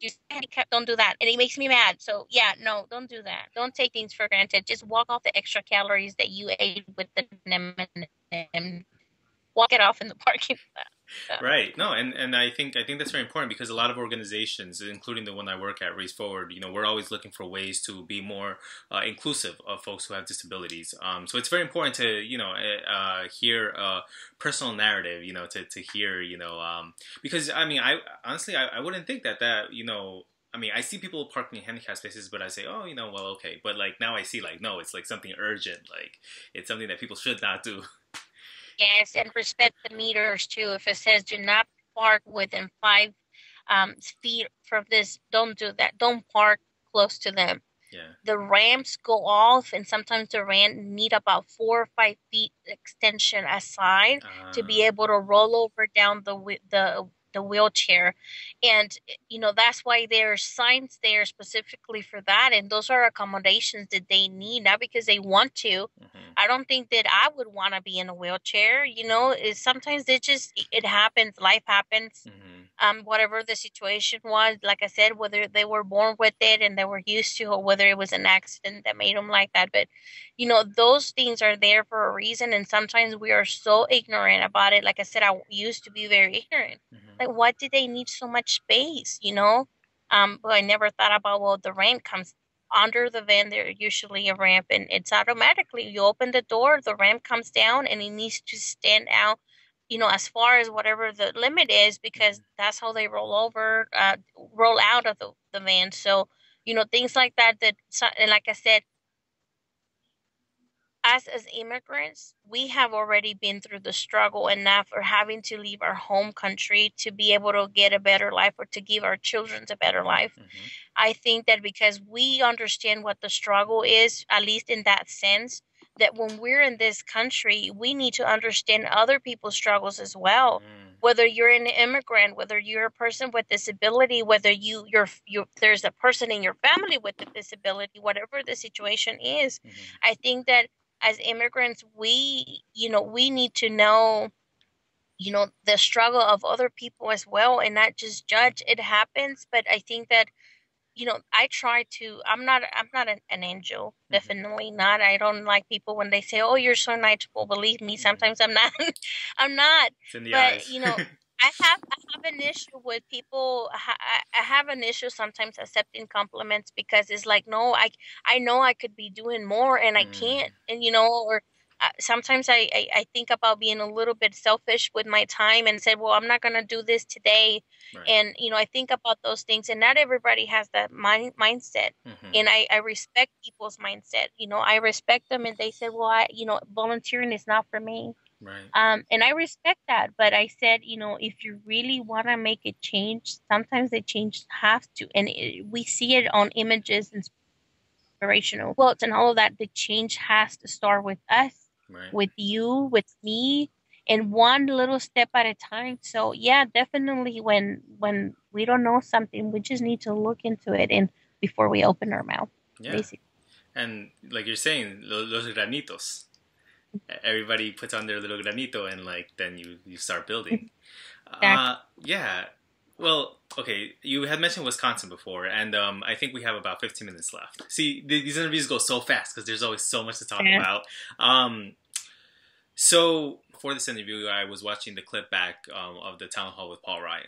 you handicapped, don't do that. And it makes me mad. So yeah, no, don't do that. Don't take things for granted. Just walk off the extra calories that you ate with the and walk it off in the parking lot. right no and and i think i think that's very important because a lot of organizations including the one i work at race forward you know we're always looking for ways to be more uh, inclusive of folks who have disabilities um, so it's very important to you know eh, uh, hear a personal narrative you know to, to hear you know um, because i mean i honestly I, I wouldn't think that that you know I mean, I see people parking in handicap spaces, but I say, oh, you know, well, okay. But like now I see, like, no, it's like something urgent. Like it's something that people should not do. Yes, and respect the meters too. If it says do not park within five um, feet from this, don't do that. Don't park close to them. Yeah. The ramps go off, and sometimes the ramp need about four or five feet extension aside uh, to be ah. able to roll over down the the the wheelchair. And you know that's why there's signs there specifically for that. And those are accommodations that they need not because they want to. Mm-hmm. i don't think that i would want to be in a wheelchair you know. Is sometimes it just it happens life happens. Mm-hmm. um whatever the situation was like i said whether they were born with it and they were used to or whether it was an accident that made them like that. But you know those things are there for a reason. And sometimes we are so ignorant about it. Like i said i used to be very ignorant. Mm-hmm. Like why do they need so much space you know um but i never thought about well the ramp comes under the van there's usually a ramp and it's automatically you open the door the ramp comes down and it needs to stand out you know as far as whatever the limit is because mm-hmm. that's how they roll over uh, roll out of the, the van so you know things like that that and like i said us as immigrants, we have already been through the struggle enough for having to leave our home country to be able to get a better life or to give our children a better life. Mm-hmm. I think that because we understand what the struggle is, at least in that sense, that when we're in this country, we need to understand other people's struggles as well. Mm. Whether you're an immigrant, whether you're a person with disability, whether you you're you there's a person in your family with a disability, whatever the situation is, mm-hmm. I think that as immigrants we you know we need to know you know the struggle of other people as well and not just judge it happens but i think that you know i try to i'm not i'm not an, an angel mm-hmm. definitely not i don't like people when they say oh you're so nice well believe me mm-hmm. sometimes i'm not i'm not but eyes. you know I have I have an issue with people. I, I have an issue sometimes accepting compliments because it's like, no, I I know I could be doing more and I mm. can't, and you know, or uh, sometimes I, I, I think about being a little bit selfish with my time and said, well, I'm not gonna do this today, right. and you know, I think about those things, and not everybody has that mind mindset, mm-hmm. and I I respect people's mindset. You know, I respect them, and they say, well, I you know, volunteering is not for me. Right. Um, and I respect that, but I said, you know, if you really want to make a change, sometimes the change have to, and it, we see it on images, and inspirational quotes, and all of that. The change has to start with us, right. with you, with me, and one little step at a time. So yeah, definitely when when we don't know something, we just need to look into it and before we open our mouth, yeah. basically. And like you're saying, los granitos everybody puts on their little granito and like then you you start building. Uh, yeah. Well okay you had mentioned wisconsin before and um, i think we have about 15 minutes left. See these interviews go so fast because there's always so much to talk yeah. about. Um, so for this interview i was watching the clip back um, of the town hall with paul ryan.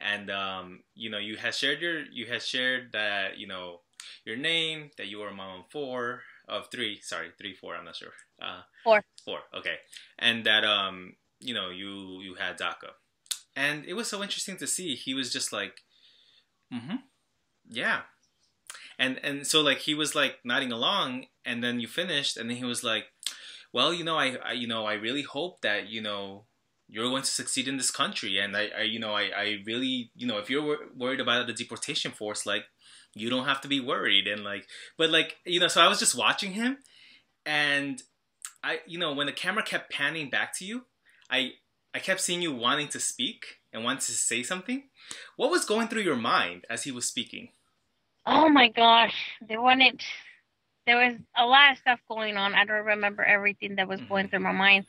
And um, you know you had shared your you had shared that you know your name that you were a mom of four of three sorry three four i'm not sure uh, four. Four. Okay. And that um, you know, you you had DACA, and it was so interesting to see. He was just like, mm-hmm, yeah. And and so like he was like nodding along, and then you finished, and then he was like, well, you know, I, I you know I really hope that you know you're going to succeed in this country and I, I you know I, I really you know if you're wor- worried about the deportation force like you don't have to be worried and like but like you know so i was just watching him and I you know when the camera kept panning back to you, I I kept seeing you wanting to speak and wanting to say something. What was going through your mind as he was speaking? Oh my gosh, there wanted there was a lot of stuff going on. I don't remember everything that was going mm-hmm. through my mind.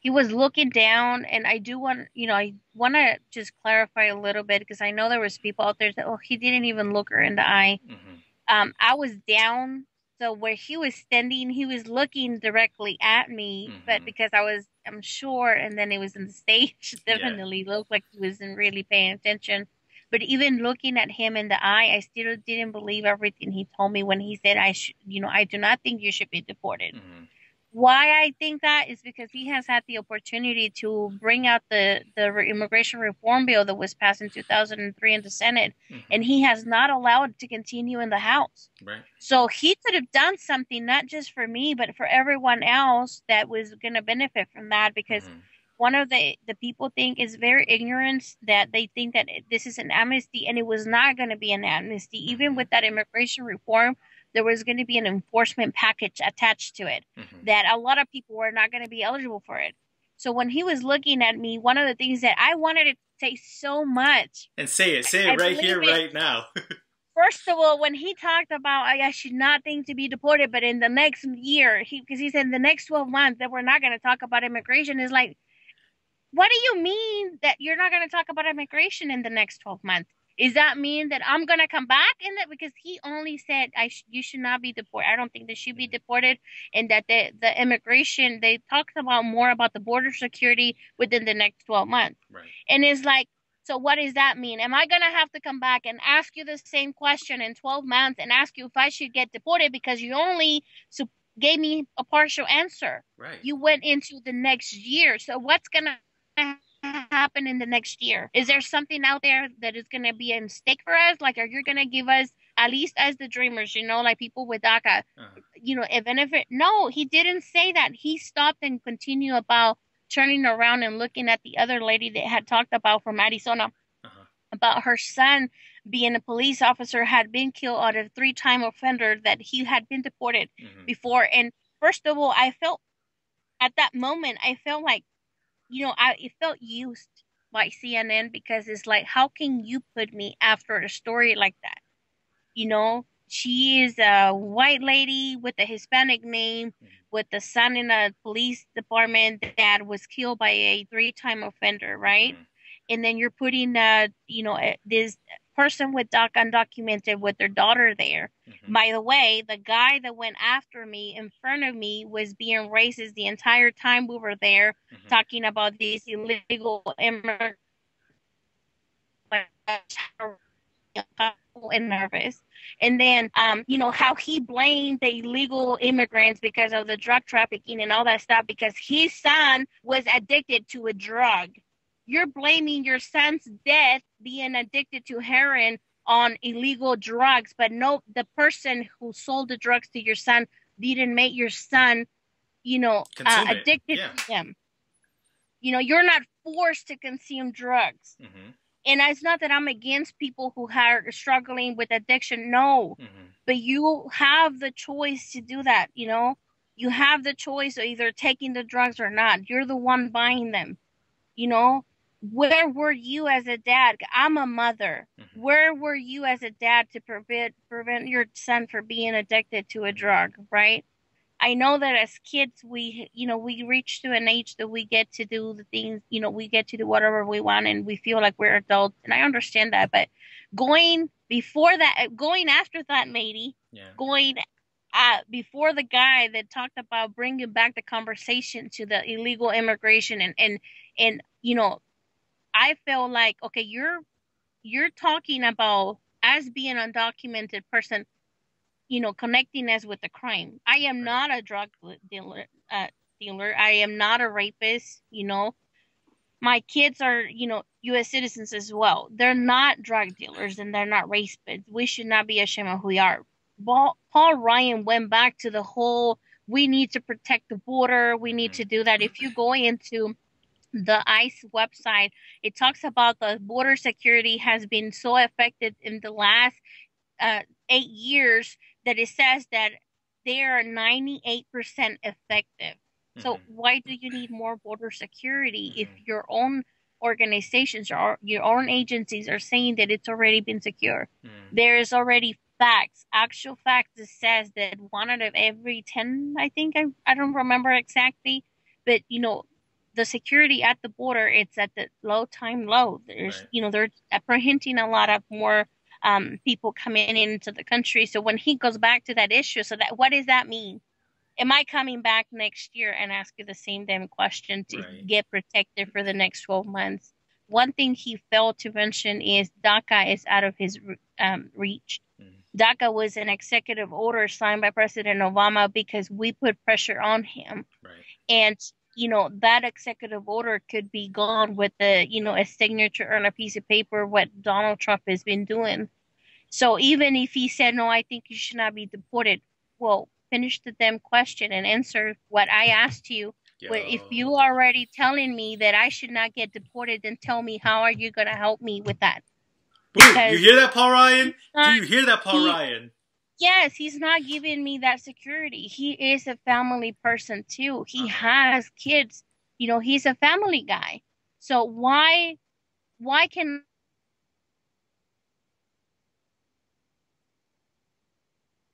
He was looking down, and I do want you know I want to just clarify a little bit because I know there was people out there that oh he didn't even look her in the eye. Mm-hmm. Um, I was down So where he was standing, he was looking directly at me, mm-hmm. but because I was, I'm sure, and then it was in the stage, definitely yeah. looked like he wasn't really paying attention. But even looking at him in the eye, I still didn't believe everything he told me when he said, "I should, you know, I do not think you should be deported." Mm-hmm why I think that is because he has had the opportunity to bring out the the immigration reform bill that was passed in 2003 in the Senate, mm-hmm. and he has not allowed it to continue in the House. Right. So he could have done something not just for me, but for everyone else that was going to benefit from that. Because mm-hmm. one of the the people think is very ignorant that they think that this is an amnesty, and it was not going to be an amnesty, even mm-hmm. with that immigration reform there was going to be an enforcement package attached to it mm-hmm. that a lot of people were not going to be eligible for it. So when he was looking at me, one of the things that I wanted to say so much and say it, say it I right here, it, right now. first of all, when he talked about I should not think to be deported, but in the next year, he because he said in the next twelve months that we're not going to talk about immigration is like, what do you mean that you're not going to talk about immigration in the next twelve months? Is that mean that I'm gonna come back in that because he only said I sh- you should not be deported. I don't think they should be mm-hmm. deported, and that the the immigration they talked about more about the border security within the next 12 months. Right. And it's like, so what does that mean? Am I gonna have to come back and ask you the same question in 12 months and ask you if I should get deported because you only so gave me a partial answer. Right. You went into the next year. So what's gonna happen in the next year? Is there something out there that is going to be in stake for us? Like, are you going to give us, at least as the dreamers, you know, like people with DACA, uh-huh. you know, a benefit? No, he didn't say that. He stopped and continued about turning around and looking at the other lady that had talked about from Arizona uh-huh. about her son being a police officer had been killed out of three time offender that he had been deported mm-hmm. before. And first of all, I felt at that moment, I felt like you know, I it felt used by CNN because it's like, how can you put me after a story like that? You know, she is a white lady with a Hispanic name, mm-hmm. with a son in a police department that was killed by a three-time offender, right? Mm-hmm. And then you're putting, uh, you know, this person with doc undocumented with their daughter there. Mm-hmm. By the way, the guy that went after me in front of me was being racist the entire time we were there, mm-hmm. talking about these illegal immigrants and nervous. And then, um, you know, how he blamed the illegal immigrants because of the drug trafficking and all that stuff because his son was addicted to a drug you're blaming your son's death being addicted to heroin on illegal drugs, but no, the person who sold the drugs to your son didn't make your son, you know, uh, addicted yeah. to them. You know, you're not forced to consume drugs. Mm-hmm. And it's not that I'm against people who are struggling with addiction. No, mm-hmm. but you have the choice to do that. You know, you have the choice of either taking the drugs or not. You're the one buying them. You know, where were you as a dad? I'm a mother. Mm-hmm. Where were you as a dad to prevent prevent your son from being addicted to a drug, right? I know that as kids we you know, we reach to an age that we get to do the things, you know, we get to do whatever we want and we feel like we're adults and I understand that, but going before that going after that lady, yeah. going uh, before the guy that talked about bringing back the conversation to the illegal immigration and and and you know I feel like okay, you're you're talking about as being undocumented person, you know, connecting us with the crime. I am not a drug dealer. Uh, dealer. I am not a rapist. You know, my kids are, you know, U.S. citizens as well. They're not drug dealers and they're not rapists. We should not be ashamed of who we are. Paul Ryan went back to the whole we need to protect the border. We need mm-hmm. to do that. If you go into the ICE website, it talks about the border security has been so affected in the last uh, eight years that it says that they are 98% effective. Mm-hmm. So why do you need more border security mm-hmm. if your own organizations or your own agencies are saying that it's already been secure? Mm-hmm. There is already facts, actual facts that says that one out of every 10, I think, I, I don't remember exactly, but you know, the security at the border it's at the low time low there's right. you know they're apprehending a lot of more um, people coming into the country. So when he goes back to that issue, so that what does that mean? Am I coming back next year and ask you the same damn question to right. get protected for the next 12 months? One thing he failed to mention is DACA is out of his um, reach. Mm-hmm. DACA was an executive order signed by President Obama because we put pressure on him. Right. And you know that executive order could be gone with the you know a signature on a piece of paper what donald trump has been doing. So even if he said no i think you should not be deported well finish the damn question and answer what i asked you. But if you are already telling me that i should not get deported then tell me how are you going to help me with that? You hear that paul ryan? Do you hear that paul he, ryan yes, he's not giving me that security. He is a family person too. He uh-huh. has kids. You know, he's a family guy. So why why can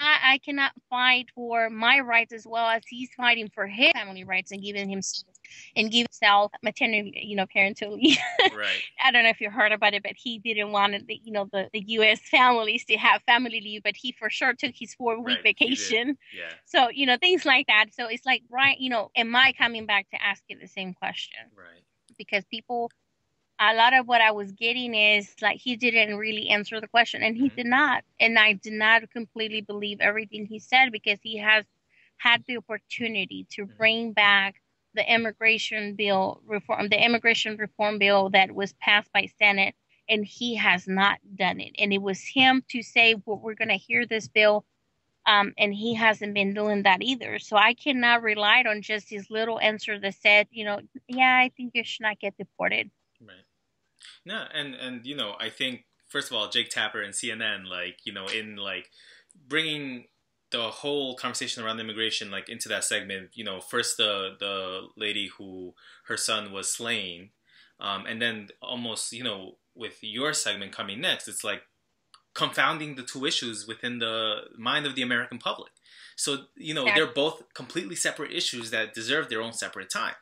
I, I cannot fight for my rights as well as he's fighting for his family rights and giving himself and give himself maternity, you know, parental leave. right. I don't know if you heard about it, but he didn't want the, you know, the, the U.S. families to have family leave, but he for sure took his four week right. vacation. Yeah. So you know things like that. So it's like, right, you know, am I coming back to ask you the same question? Right. Because people a lot of what I was getting is like he didn't really answer the question, and he mm-hmm. did not. And I did not completely believe everything he said because he has had the opportunity to mm-hmm. bring back the immigration bill reform, the immigration reform bill that was passed by Senate, and he has not done it. And it was him to say, "Well, we're going to hear this bill." Um, and he hasn't been doing that either. So I cannot rely on just his little answer that said, you know, yeah, I think you should not get deported. Right. No, and and you know, I think first of all, Jake Tapper and CNN, like you know, in like bringing the whole conversation around immigration like into that segment you know first the the lady who her son was slain um, and then almost you know with your segment coming next it's like confounding the two issues within the mind of the american public. So you know yeah. they're both completely separate issues that deserve their own separate time.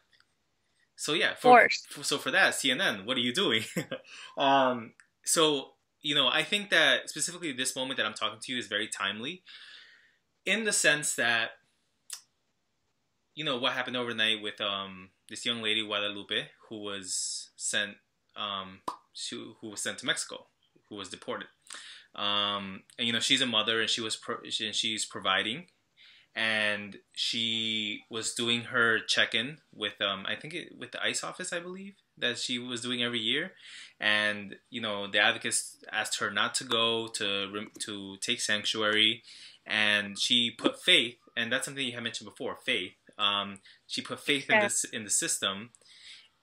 So yeah for, for so for that cnn what are you doing? Um, so you know i think that specifically this moment that i'm talking to you is very timely in the sense that you know what happened overnight with um this young lady Guadalupe who was sent um to, who was sent to Mexico who was deported. Um and you know she's a mother and she was pro- and she's providing. And she was doing her check-in with um I think it, with the ICE office I believe that she was doing every year. And you know the advocates asked her not to go to to take sanctuary and she put faith, and that's something you had mentioned before, faith. Um, she put faith in this in the system,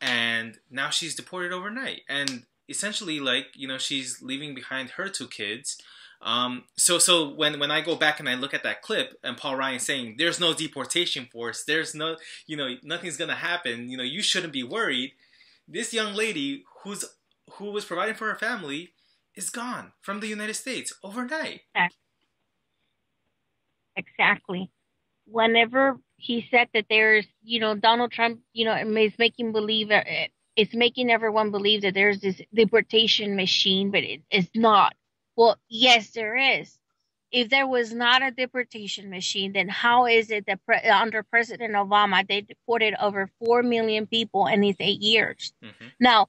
and now she's deported overnight, and essentially, like you know, she's leaving behind her two kids. Um, so so when when I go back and I look at that clip and Paul Ryan saying there's no deportation force, there's no you know nothing's gonna happen, you know you shouldn't be worried. This young lady who's who was providing for her family is gone from the United States overnight. Exactly. Whenever he said that there's, you know, Donald Trump, you know, is making believe, uh, it's making everyone believe that there's this deportation machine, but it's not. Well, yes, there is. If there was not a deportation machine, then how is it that pre- under President Obama they deported over four million people in these eight years? Mm-hmm. Now,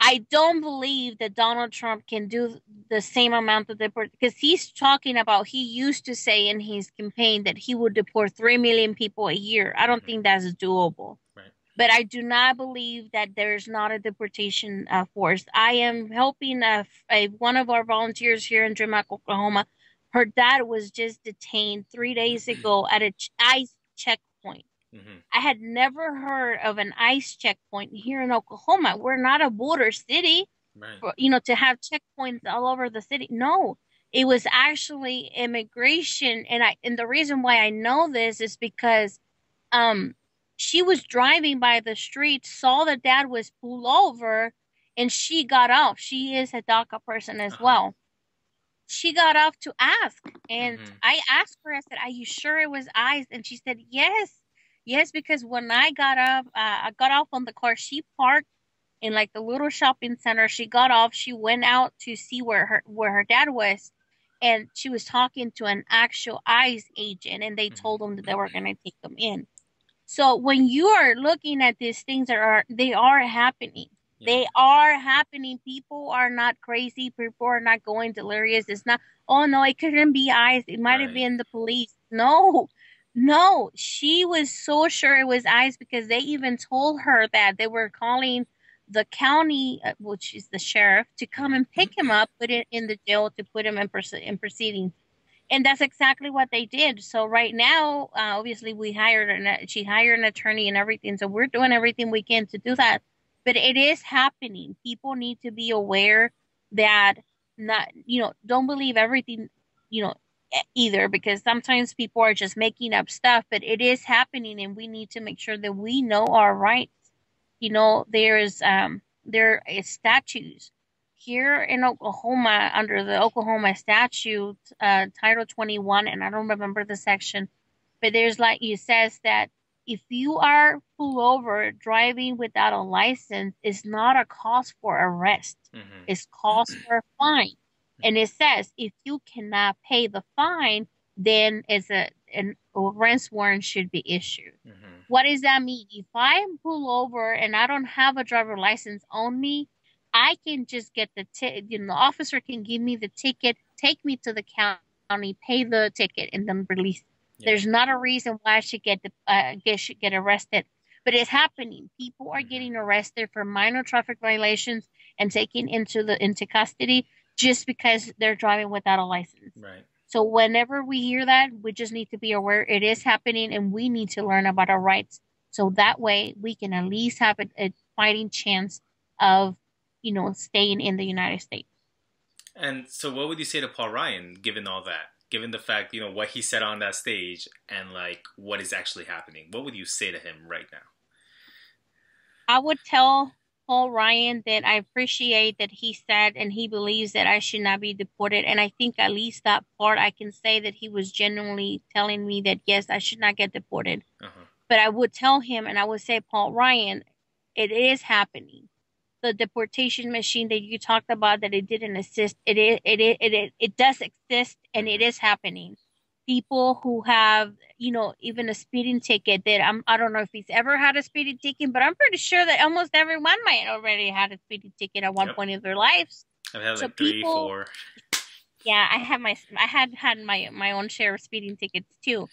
I don't believe that Donald Trump can do the same amount of deport because he's talking about he used to say in his campaign that he would deport 3 million people a year. I don't mm-hmm. think that's doable. Right. But I do not believe that there's not a deportation uh, force. I am helping a, a, one of our volunteers here in Dream Oklahoma. Her dad was just detained three days ago at a ICE checkpoint Mm-hmm. I had never heard of an ICE checkpoint here in Oklahoma. We're not a border city, right. for, you know, to have checkpoints all over the city. No, it was actually immigration, and I and the reason why I know this is because, um, she was driving by the street, saw that dad was pulled over, and she got off. She is a DACA person as uh-huh. well. She got off to ask, and mm-hmm. I asked her. I said, "Are you sure it was ICE?" And she said, "Yes." Yes, because when I got up, uh, I got off on the car. She parked in like the little shopping center. She got off. She went out to see where her where her dad was, and she was talking to an actual ICE agent, and they Mm-hmm. told them that they were gonna take them in. So when you are looking at these things that are they are happening. They are happening. People are not crazy. People are not going delirious. It's not, oh no, it couldn't be ICE. It might have been the police. No, no. She was so sure it was ICE because they even told her that they were calling the county, uh, which is the sheriff, to come and pick him up, put it in the jail to put him in, in proceedings. And that's exactly what they did. So right now, uh, obviously, we hired an she hired an attorney and everything. So we're doing everything we can to do that but it is happening. People need to be aware that not, you know, don't believe everything, you know, either because sometimes people are just making up stuff, but it is happening and we need to make sure that we know our rights. You know, there is, um, there is statutes here in Oklahoma under the Oklahoma statute, uh, Title 21, and I don't remember the section, but there's like, it says that if you are pulled over driving without a license, it's not a cause for arrest. Mhm. It's cause for a fine. And it says if you cannot pay the fine, then it's a an arrest warrant should be issued. Mhm. What does that mean? If I'm pulled over and I don't have a driver license on me, I can just get the ticket. You know, the officer can give me the ticket, take me to the county, pay the ticket, and then release. Yeah. There's not a reason why I should get the uh, get should get arrested, but it's happening. People are Mhm. getting arrested for minor traffic violations and taken into the into custody just because they're driving without a license. Right. So whenever we hear that, we just need to be aware it is happening and we need to learn about our rights. So that way we can at least have a, a fighting chance of, you know, staying in the United States. And so, what would you say to Paul Ryan, given all that, given the fact you know what he said on that stage, and like what is actually happening? What would you say to him right now? I would tell Paul Ryan that I appreciate that he said and he believes that I should not be deported. And I think at least that part I can say that he was genuinely telling me that yes, I should not get deported. Uh-huh. But I would tell him and I would say, Paul Ryan, it is happening. The deportation machine that you talked about that it didn't assist, it is, it it it, it, it does exist and it is happening. People who have, you know, even a speeding ticket that I'm, I don't know if he's ever had a speeding ticket, but I'm pretty sure that almost everyone might already had a speeding ticket at one Yep. point in their lives. I've had So like three, people- four. Yeah, I have my I had had my my own share of speeding tickets too.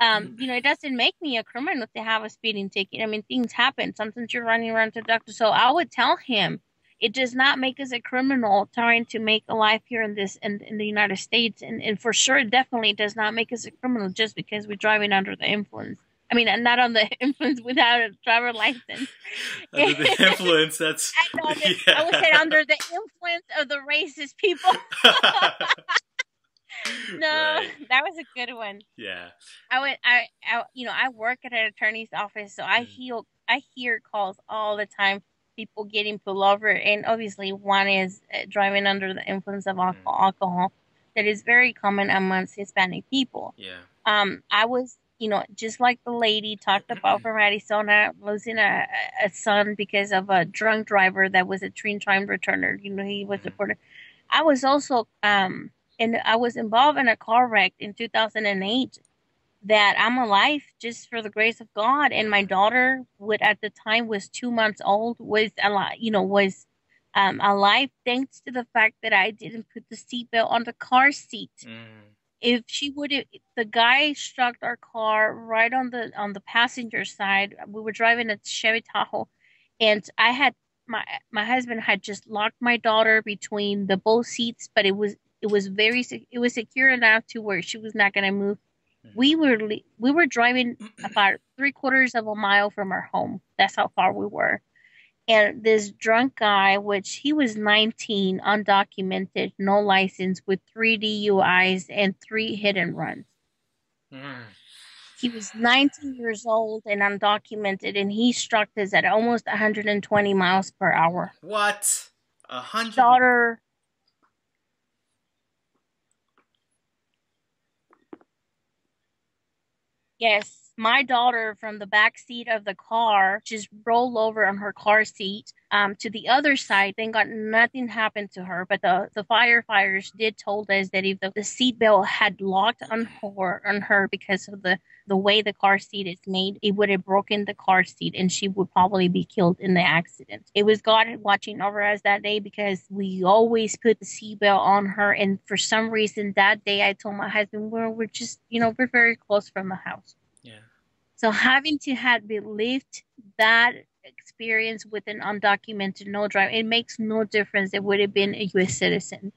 Um, you know, it doesn't make me a criminal to have a speeding ticket. I mean, things happen. Sometimes you're running around to the doctor. So I would tell him it does not make us a criminal trying to make a life here in this in, in the United States, and and for sure, it definitely does not make us a criminal just because we're driving under the influence. I mean, not on the influence without a driver license. Under the influence, that's I, know that- I would say under the influence of the racist people. No, Right. that was a good one. Yeah. I would, I, I, you know, I work at an attorney's office, so I Mm. hear, I hear calls all the time. People getting pulled over, and obviously, one is uh, driving under the influence of alcohol. alcohol that is very common amongst Hispanic people. Yeah. Um, I was, you know, just like the lady talked about from Arizona losing a, a son because of a drunk driver that was a train time returner. You know, he was deported. I was also, um, and I was involved in a car wreck in 2008 that I'm alive just for the grace of God. And my daughter, would at the time was two months old, was alive, you know, was um, alive thanks to the fact that I didn't put the seatbelt on the car seat Mm. if she would have the guy struck our car right on the on the passenger side we were driving a chevy tahoe and i had my my husband had just locked my daughter between the both seats but it was it was very it was secure enough to where she was not going to move we were le- we were driving about three quarters of a mile from our home that's how far we were and this drunk guy, which he was 19, undocumented, no license, with three DUIs and three hit and runs. Mm. He was 19 years old and undocumented, and he struck us at almost 120 miles per hour. What? A hundred. Daughter. Yes, my daughter from the back seat of the car just rolled over on her car seat um, to the other side. Thank God nothing happened to her. But the, the firefighters did told us that if the, the seatbelt had locked on her on her because of the the way the car seat is made, it would have broken the car seat and she would probably be killed in the accident. It was God watching over us that day because we always put the seatbelt on her. And for some reason that day, I told my husband, well, we're just, you know, we're very close from the house. Yeah. So having to have believed that experience with an undocumented no drive, it makes no difference. It would have been a U.S. citizen.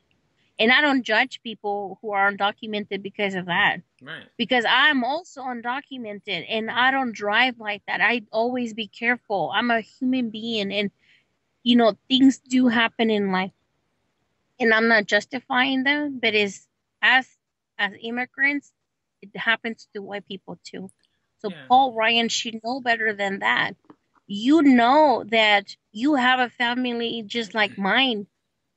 And I don't judge people who are undocumented because of that. Right. Because I'm also undocumented and I don't drive like that. I always be careful. I'm a human being and you know, things do happen in life. And I'm not justifying them, but is as as immigrants, it happens to white people too. So Yeah. Paul Ryan should know better than that. You know that you have a family just like mine.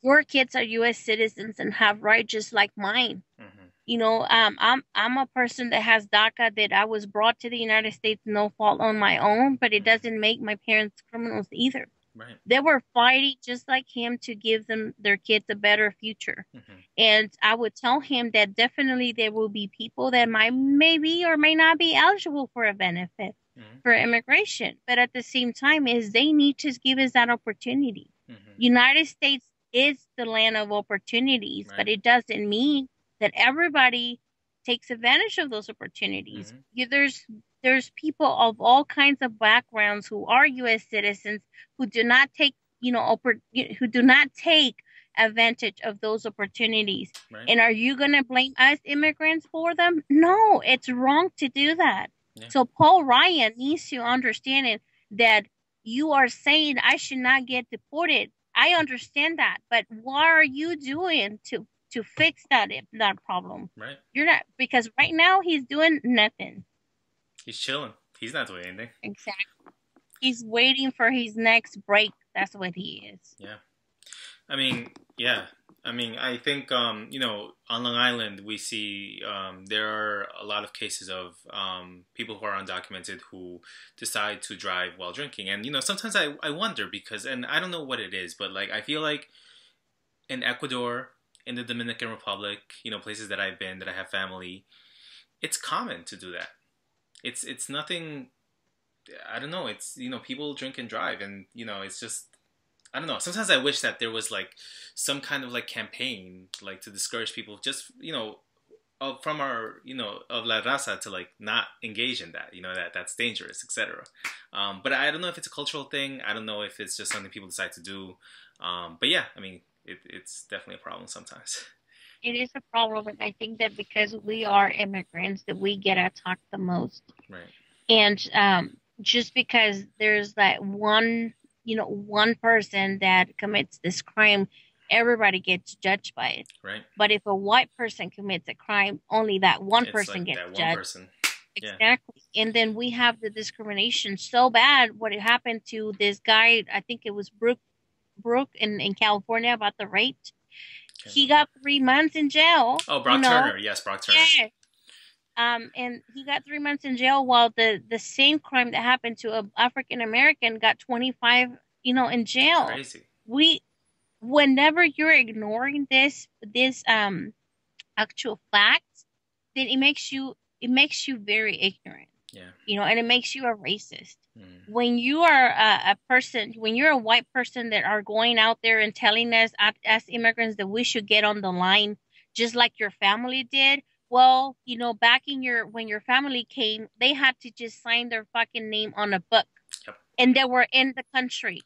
Your kids are U.S. citizens and have rights just like mine. hmm You know, um, I'm I'm a person that has DACA that I was brought to the United States no fault on my own, but it doesn't make my parents criminals either. Right. They were fighting just like him to give them their kids a better future. hmm And I would tell him that definitely there will be people that might maybe or may not be eligible for a benefit hmm for immigration. But at the same time is they need to give us that opportunity. hmm United States is the land of opportunities, but it doesn't mean that everybody takes advantage of those opportunities. Mhm. You, there's there's people of all kinds of backgrounds who are U.S. citizens who do not take you know oppor- who do not take advantage of those opportunities. Right. And are you going to blame us immigrants for them? No, it's wrong to do that. Yeah. So Paul Ryan needs to understand it, that you are saying I should not get deported. I understand that, but what are you doing to to fix that that problem? right. You're not because right now he's doing nothing. He's chilling. He's not doing anything. Exactly. He's waiting for his next break. That's what he is. Yeah. I mean, yeah. I mean, I think um, you know, on Long Island, we see um, there are a lot of cases of um, people who are undocumented who decide to drive while drinking, and you know, sometimes I I wonder because, and I don't know what it is, but like I feel like in Ecuador, in the Dominican Republic, you know, places that I've been that I have family, it's common to do that. It's it's nothing. I don't know. It's you know, people drink and drive, and you know, it's just I don't know. Sometimes I wish that there was like some kind of like campaign, like to discourage people, just you know, from our you know of la raza to like not engage in that. You know that that's dangerous, etc. Um, but I don't know if it's a cultural thing. I don't know if it's just something people decide to do. Um, but yeah, I mean, it, it's definitely a problem sometimes. It is a problem, and I think that because we are immigrants, that we get attacked the most. Right. and um, just because there's that one you know one person that commits this crime everybody gets judged by it Right. but if a white person commits a crime only that one It's person like gets that one judged person. yeah. exactly and then we have the discrimination so bad what happened to this guy i think it was brooke brooke in, in california about the rape he got three months in jail Oh, Brock you know? Turner. Yes, Brock Turner. Yes. Um, and he got three months in jail while the, the same crime that happened to a African American got 25, you know, in jail. Crazy. We, whenever you're ignoring this, this, um, actual facts, then it makes you, it makes you very ignorant, Yeah. you know, and it makes you a racist Mm. when you are a, a person, when you're a white person that are going out there and telling us as immigrants that we should get on the line, just like your family did. Well, you know, back in your when your family came, they had to just sign their fucking name on a book, Yep. and they were in the country.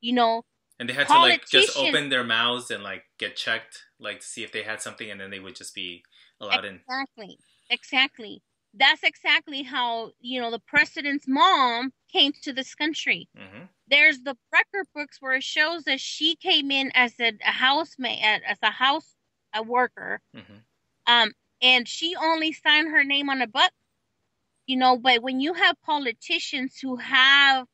You know, And they had to like just open their mouths and like get checked, like to see if they had something, and then they would just be allowed in. Exactly. Exactly. That's exactly how, you know, the president's mom came to this country. hmm There's the record books where it shows that she came in as a, a housemaid, as a house a worker, hmm um, and she only signed her name on a book. You know, but when you have politicians who have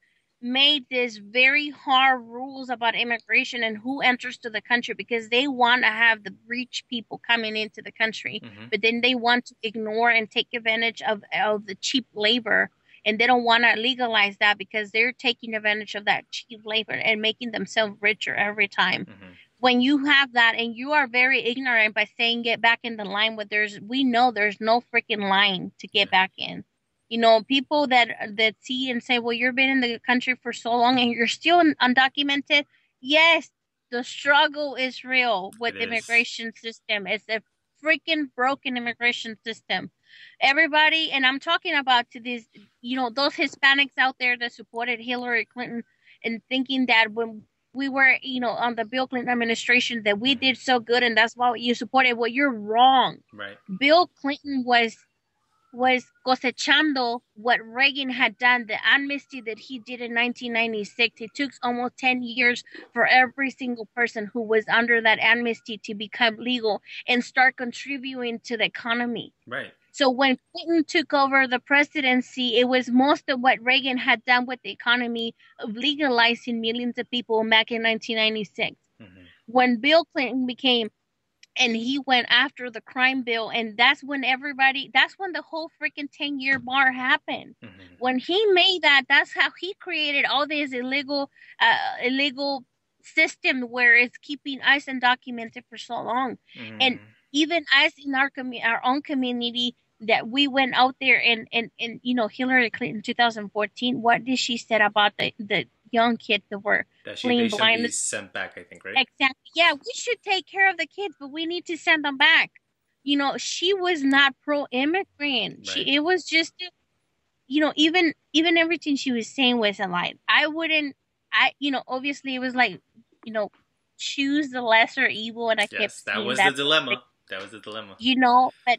made this very hard rules about immigration and who enters to the country because they want to have the rich people coming into the country, Mhm. but then they want to ignore and take advantage of, of the cheap labor. And they don't want to legalize that because they're taking advantage of that cheap labor and making themselves richer every time Mhm. When you have that and you are very ignorant by saying get back in the line but there's we know there's no freaking line to get back in. You know people that that see and say well you've been in the country for so long and you're still un- undocumented yes the struggle is real with the immigration system. It's a freaking broken immigration system. Everybody and i'm talking about to these you know those hispanics out there that supported hillary clinton and thinking that when we were, you know, on the Bill Clinton administration that we did so good and that's why you supported. Well, you're wrong. Right. Bill Clinton was was cosechando what Reagan had done, the amnesty that he did in 1996. It took almost 10 years for every single person who was under that amnesty to become legal and start contributing to the economy. Right. So when Clinton took over the presidency, it was most of what Reagan had done with the economy of legalizing millions of people back in 1996. Mhm. When Bill Clinton became and he went after the crime bill and that's when everybody that's when the whole freaking 10 year bar happened Mhm. when he made that that's how he created all this illegal uh, illegal system where it's keeping us undocumented for so long and Mhm. even us in our commu- our own community that we went out there and and and you know Hillary Clinton 2014 what did she said about the the young kids that were that she, fleeing they should be sent back. I think. Right. exactly yeah we should take care of the kids but we need to send them back you know she was not pro immigrant Right. she it was just you know even even everything she was saying was a lie I wouldn't I you know obviously it was like you know choose the lesser evil and I kept yes, that seeing was that the dilemma. That was the dilemma. you know, but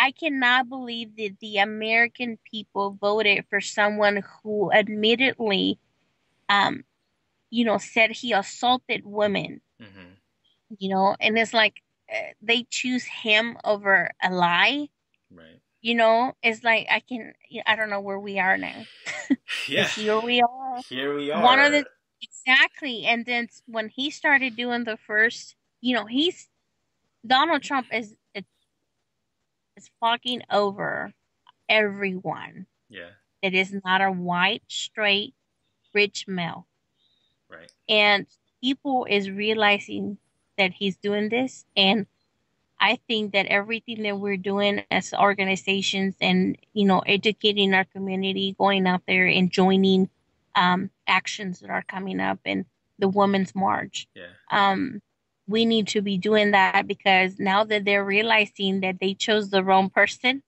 I cannot believe that the American people voted for someone who admittedly, um, you know, said he assaulted women, hmm you know, and it's like uh, they choose him over a lie, Right. you know, it's like I can, I don't know where we are now. Yeah. Here we are. Here we are. One of the exactly, and then when he started doing the first, you know, he's Donald Trump is is fucking over everyone Yeah. It is not a white, straight, rich male, Right. and people is realizing that he's doing this, and I think that everything that we're doing as organizations and you know educating our community, going out there and joining um, actions that are coming up and the Women's March, Yeah. um, we need to be doing that because now that they're realizing that they chose the wrong person,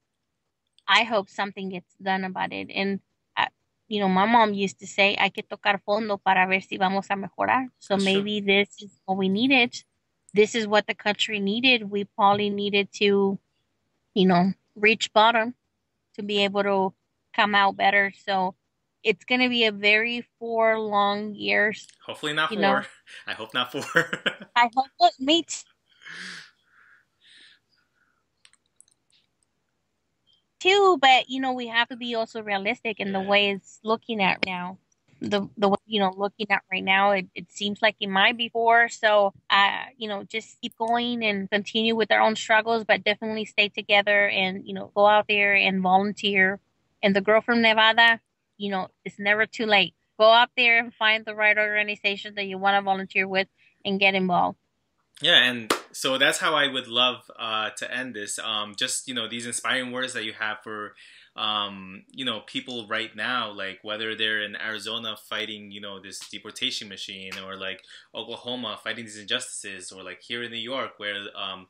I hope something gets done about it. And, uh, you know, my mom used to say, hay que tocar fondo para ver si vamos a mejorar. So That's true. maybe this is what we needed. This is what the country needed. We probably needed to, you know, reach bottom to be able to come out better. So it's going to be a very four long years. Hopefully not four. know. I hope not four. I hope it meets too, but you know we have to be also realistic in the way it's looking at now. The the way you know looking at right now, it, it seems like it might be four. So, uh, you know, just keep going and continue with our own struggles, but definitely stay together and you know go out there and volunteer. And the girl from Nevada, you know, it's never too late. Go out there and find the right organization that you want to volunteer with and get involved. Yeah, and so that's how I would love uh, to end this. Um, just you know these inspiring words that you have for um, you know people right now, like whether they're in Arizona fighting you know this deportation machine, or like Oklahoma fighting these injustices, or like here in New York where um,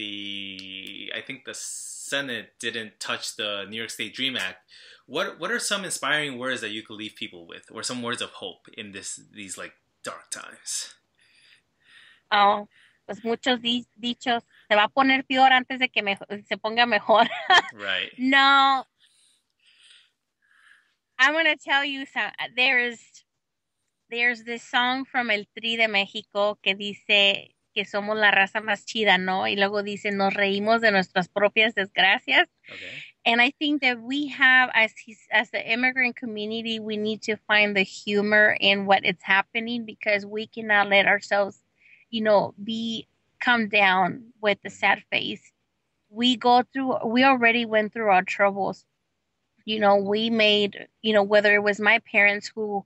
the I think the Senate didn't touch the New York State Dream Act. What what are some inspiring words that you could leave people with, or some words of hope in this these like dark times? Oh, pues muchos di- dichos. Se va a poner peor antes de que me- se ponga mejor. Right. no. I'm gonna tell you some. There's there's this song from El Tri de México que dice que somos la raza más chida, ¿no? Y luego dice nos reímos de nuestras propias desgracias. Okay. And I think that we have, as as the immigrant community, we need to find the humor in what is happening because we cannot let ourselves, you know, be come down with the sad mm-hmm. face. We go through, we already went through our troubles. You know, we made, you know, whether it was my parents who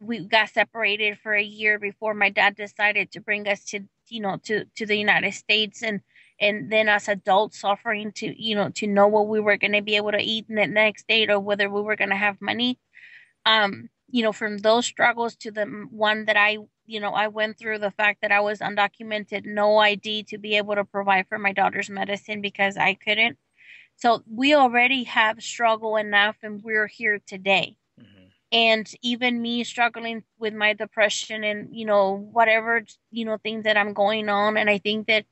we got separated for a year before my dad decided to bring us to, you know, to to the United States and and then as adults suffering to you know to know what we were going to be able to eat in the next day or whether we were going to have money um you know from those struggles to the one that i you know i went through the fact that i was undocumented no id to be able to provide for my daughter's medicine because i couldn't so we already have struggle enough and we're here today. And even me struggling with my depression and you know whatever you know things that i'm going on and i think that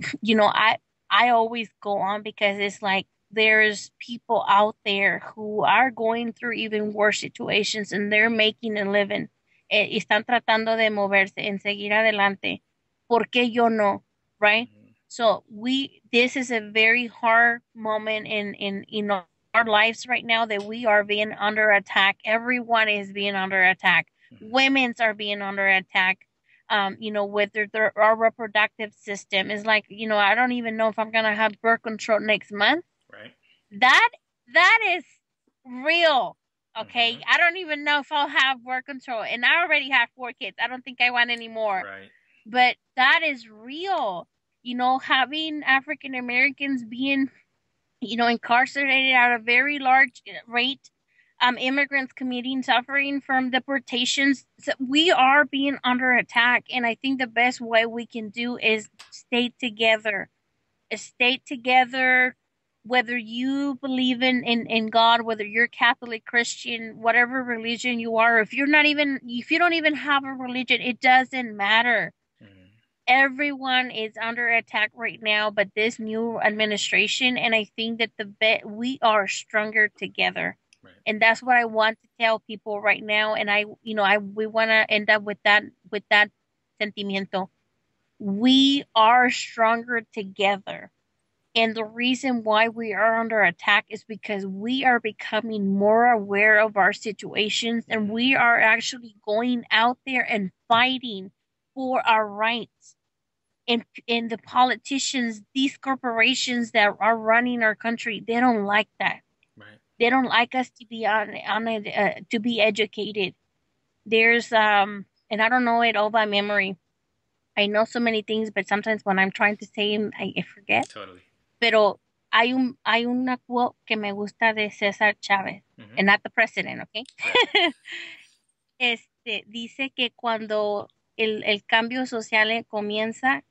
you know, I I always go on because it's like there's people out there who are going through even worse situations and they're making a living. Eh, están tratando de moverse, en seguir adelante. ¿Por qué yo no? Right? Mm-hmm. So we this is a very hard moment in in in our lives right now that we are being under attack. Everyone is being under attack. Mm-hmm. Women's are being under attack um, you know, with their, their our reproductive system. is like, you know, I don't even know if I'm gonna have birth control next month. Right. That that is real. Okay. Mm-hmm. I don't even know if I'll have birth control. And I already have four kids. I don't think I want any more. Right. But that is real. You know, having African Americans being, you know, incarcerated at a very large rate um, immigrants committing suffering from deportations. So we are being under attack, and I think the best way we can do is stay together. Stay together, whether you believe in, in, in God, whether you're Catholic, Christian, whatever religion you are. If you're not even, if you don't even have a religion, it doesn't matter. Mm-hmm. Everyone is under attack right now, but this new administration, and I think that the bet we are stronger together and that's what I want to tell people right now. And I, you know, I we want to end up with that with that sentimiento. We are stronger together. And the reason why we are under attack is because we are becoming more aware of our situations and we are actually going out there and fighting for our rights. And, and the politicians, these corporations that are running our country, they don't like that. They don't like us to be on, on uh, to be educated. There's um, and I don't know it all by memory. I know so many things, but sometimes when I'm trying to say them, I, I forget. Totally. Pero hay un hay una quote que me gusta de César Chávez, mm-hmm. and not the president, okay? Yeah. este dice que cuando el, el cambio social comienza,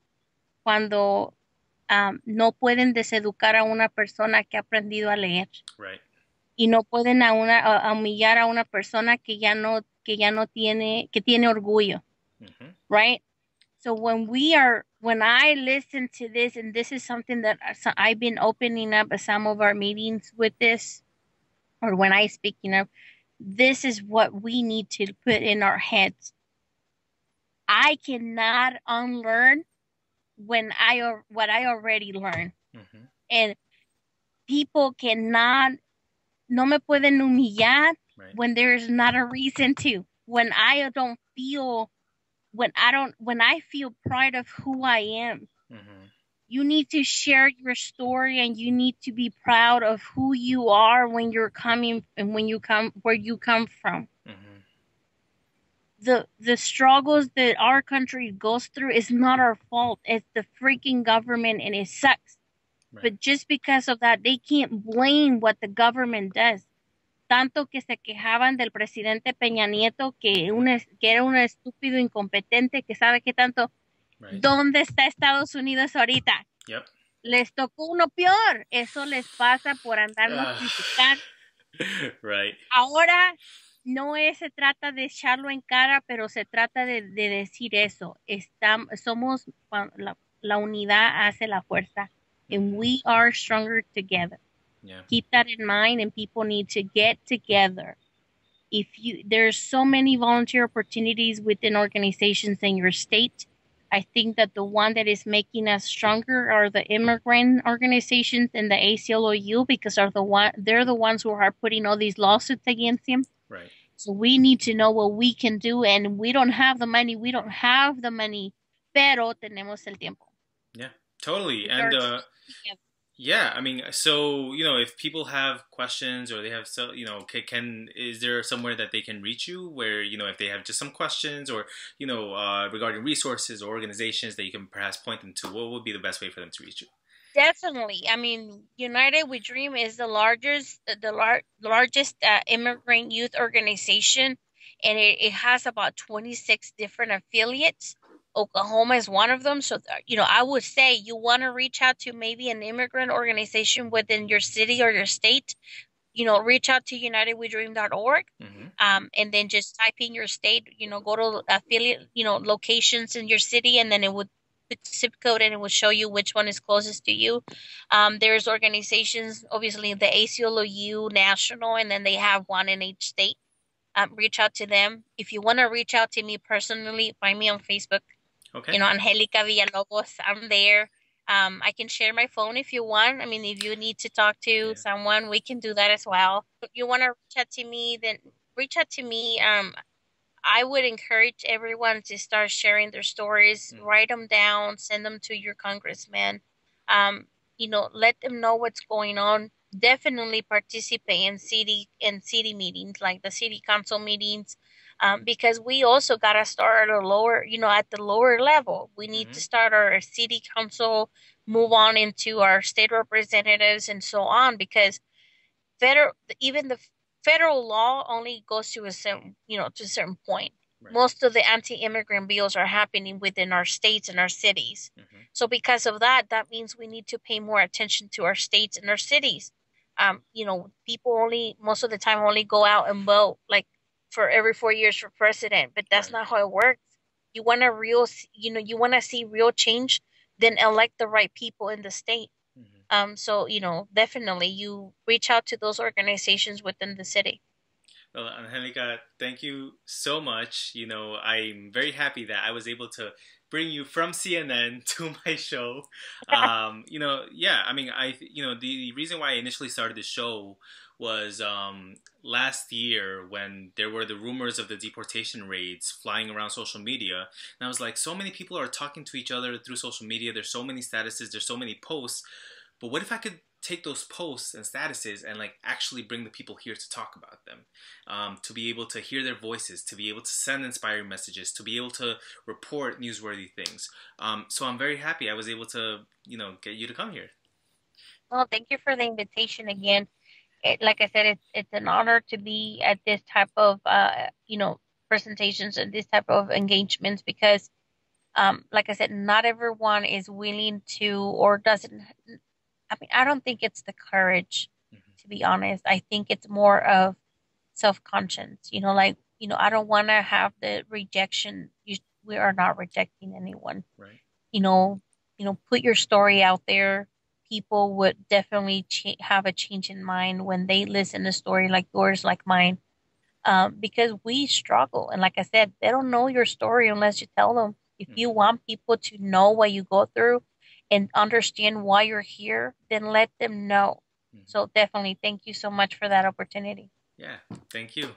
cuando um, no pueden deseducar a una persona que ha aprendido a leer. Right y no pueden a una a humillar a una persona que ya no que ya no tiene que tiene orgullo mm-hmm. right so when we are when i listen to this and this is something that i've been opening up some of our meetings with this or when i speak you know this is what we need to put in our heads i cannot unlearn when i what i already learned mm-hmm. and people cannot no me pueden humillar right. when there's not a reason to. When I don't feel, when I don't, when I feel pride of who I am. Mm-hmm. You need to share your story and you need to be proud of who you are when you're coming and when you come where you come from. Mm-hmm. The the struggles that our country goes through is not our fault. It's the freaking government and it sucks Right. But just because of that, they can't blame what the government does. Tanto que se quejaban del presidente Peña Nieto, que, un, que era un estúpido incompetente, que sabe qué tanto. Right. ¿Dónde está Estados Unidos ahorita? Yep. Les tocó uno peor. Eso les pasa por andarnos uh, criticar. Right. Ahora no es, se trata de echarlo en cara, pero se trata de, de decir eso. Estamos, somos, la, la unidad hace la fuerza and we are stronger together. Yeah. Keep that in mind, and people need to get together. If you, there's so many volunteer opportunities within organizations in your state. I think that the one that is making us stronger are the immigrant organizations and the ACLU because are the one they're the ones who are putting all these lawsuits against him. Right. So we need to know what we can do, and we don't have the money. We don't have the money, pero tenemos el tiempo. Yeah, totally. And uh, yeah, I mean, so you know, if people have questions or they have so you know, can, can, is there somewhere that they can reach you where you know if they have just some questions or you know uh, regarding resources or organizations that you can perhaps point them to? What would be the best way for them to reach you? Definitely. I mean, United We Dream is the largest, the lar- largest uh, immigrant youth organization, and it, it has about 26 different affiliates. Oklahoma is one of them. So, uh, you know, I would say you want to reach out to maybe an immigrant organization within your city or your state. You know, reach out to unitedwedream.org mm-hmm. um, and then just type in your state, you know, go to affiliate, you know, locations in your city, and then it would zip code and it will show you which one is closest to you. Um, there's organizations, obviously the ACLU national, and then they have one in each state. Um, reach out to them. If you want to reach out to me personally, find me on Facebook. Okay. You know, Angelica Villalobos, I'm there. Um, I can share my phone if you want. I mean, if you need to talk to yeah. someone, we can do that as well. If you want to reach out to me, then reach out to me. Um, I would encourage everyone to start sharing their stories, mm. write them down, send them to your congressman. Um, you know, let them know what's going on. Definitely participate in city in city meetings, like the city council meetings, um, because we also got to start at a lower, you know, at the lower level. We need mm-hmm. to start our city council, move on into our state representatives, and so on, because federal, even the federal law only goes to a certain, you know, to a certain point. Right. Most of the anti-immigrant bills are happening within our states and our cities. Mm-hmm. So because of that, that means we need to pay more attention to our states and our cities. Um, you know, people only most of the time only go out and vote like for every four years for president, but that's right. not how it works. You want a real, you know, you want to see real change, then elect the right people in the state. Um, so you know, definitely you reach out to those organizations within the city. Well, Angelica, thank you so much. You know, I'm very happy that I was able to bring you from CNN to my show. Um, you know, yeah, I mean, I, you know, the, the reason why I initially started the show was um, last year when there were the rumors of the deportation raids flying around social media. And I was like, so many people are talking to each other through social media. There's so many statuses, there's so many posts. But what if I could take those posts and statuses and like actually bring the people here to talk about them, um, to be able to hear their voices, to be able to send inspiring messages, to be able to report newsworthy things. Um, so I'm very happy I was able to, you know, get you to come here. Well, thank you for the invitation again. It, like I said, it's it's an honor to be at this type of, uh, you know, presentations and this type of engagements because um, like I said, not everyone is willing to or doesn't I mean, I don't think it's the courage, mm-hmm. to be honest. I think it's more of self conscience. You know, like you know, I don't want to have the rejection. You, we are not rejecting anyone. Right. You know, you know, put your story out there. People would definitely ch- have a change in mind when they listen to a story like yours, like mine, um, because we struggle. And like I said, they don't know your story unless you tell them. If mm-hmm. you want people to know what you go through, and understand why you're here, then let them know. Mm-hmm. So definitely thank you so much for that opportunity. Yeah, thank you.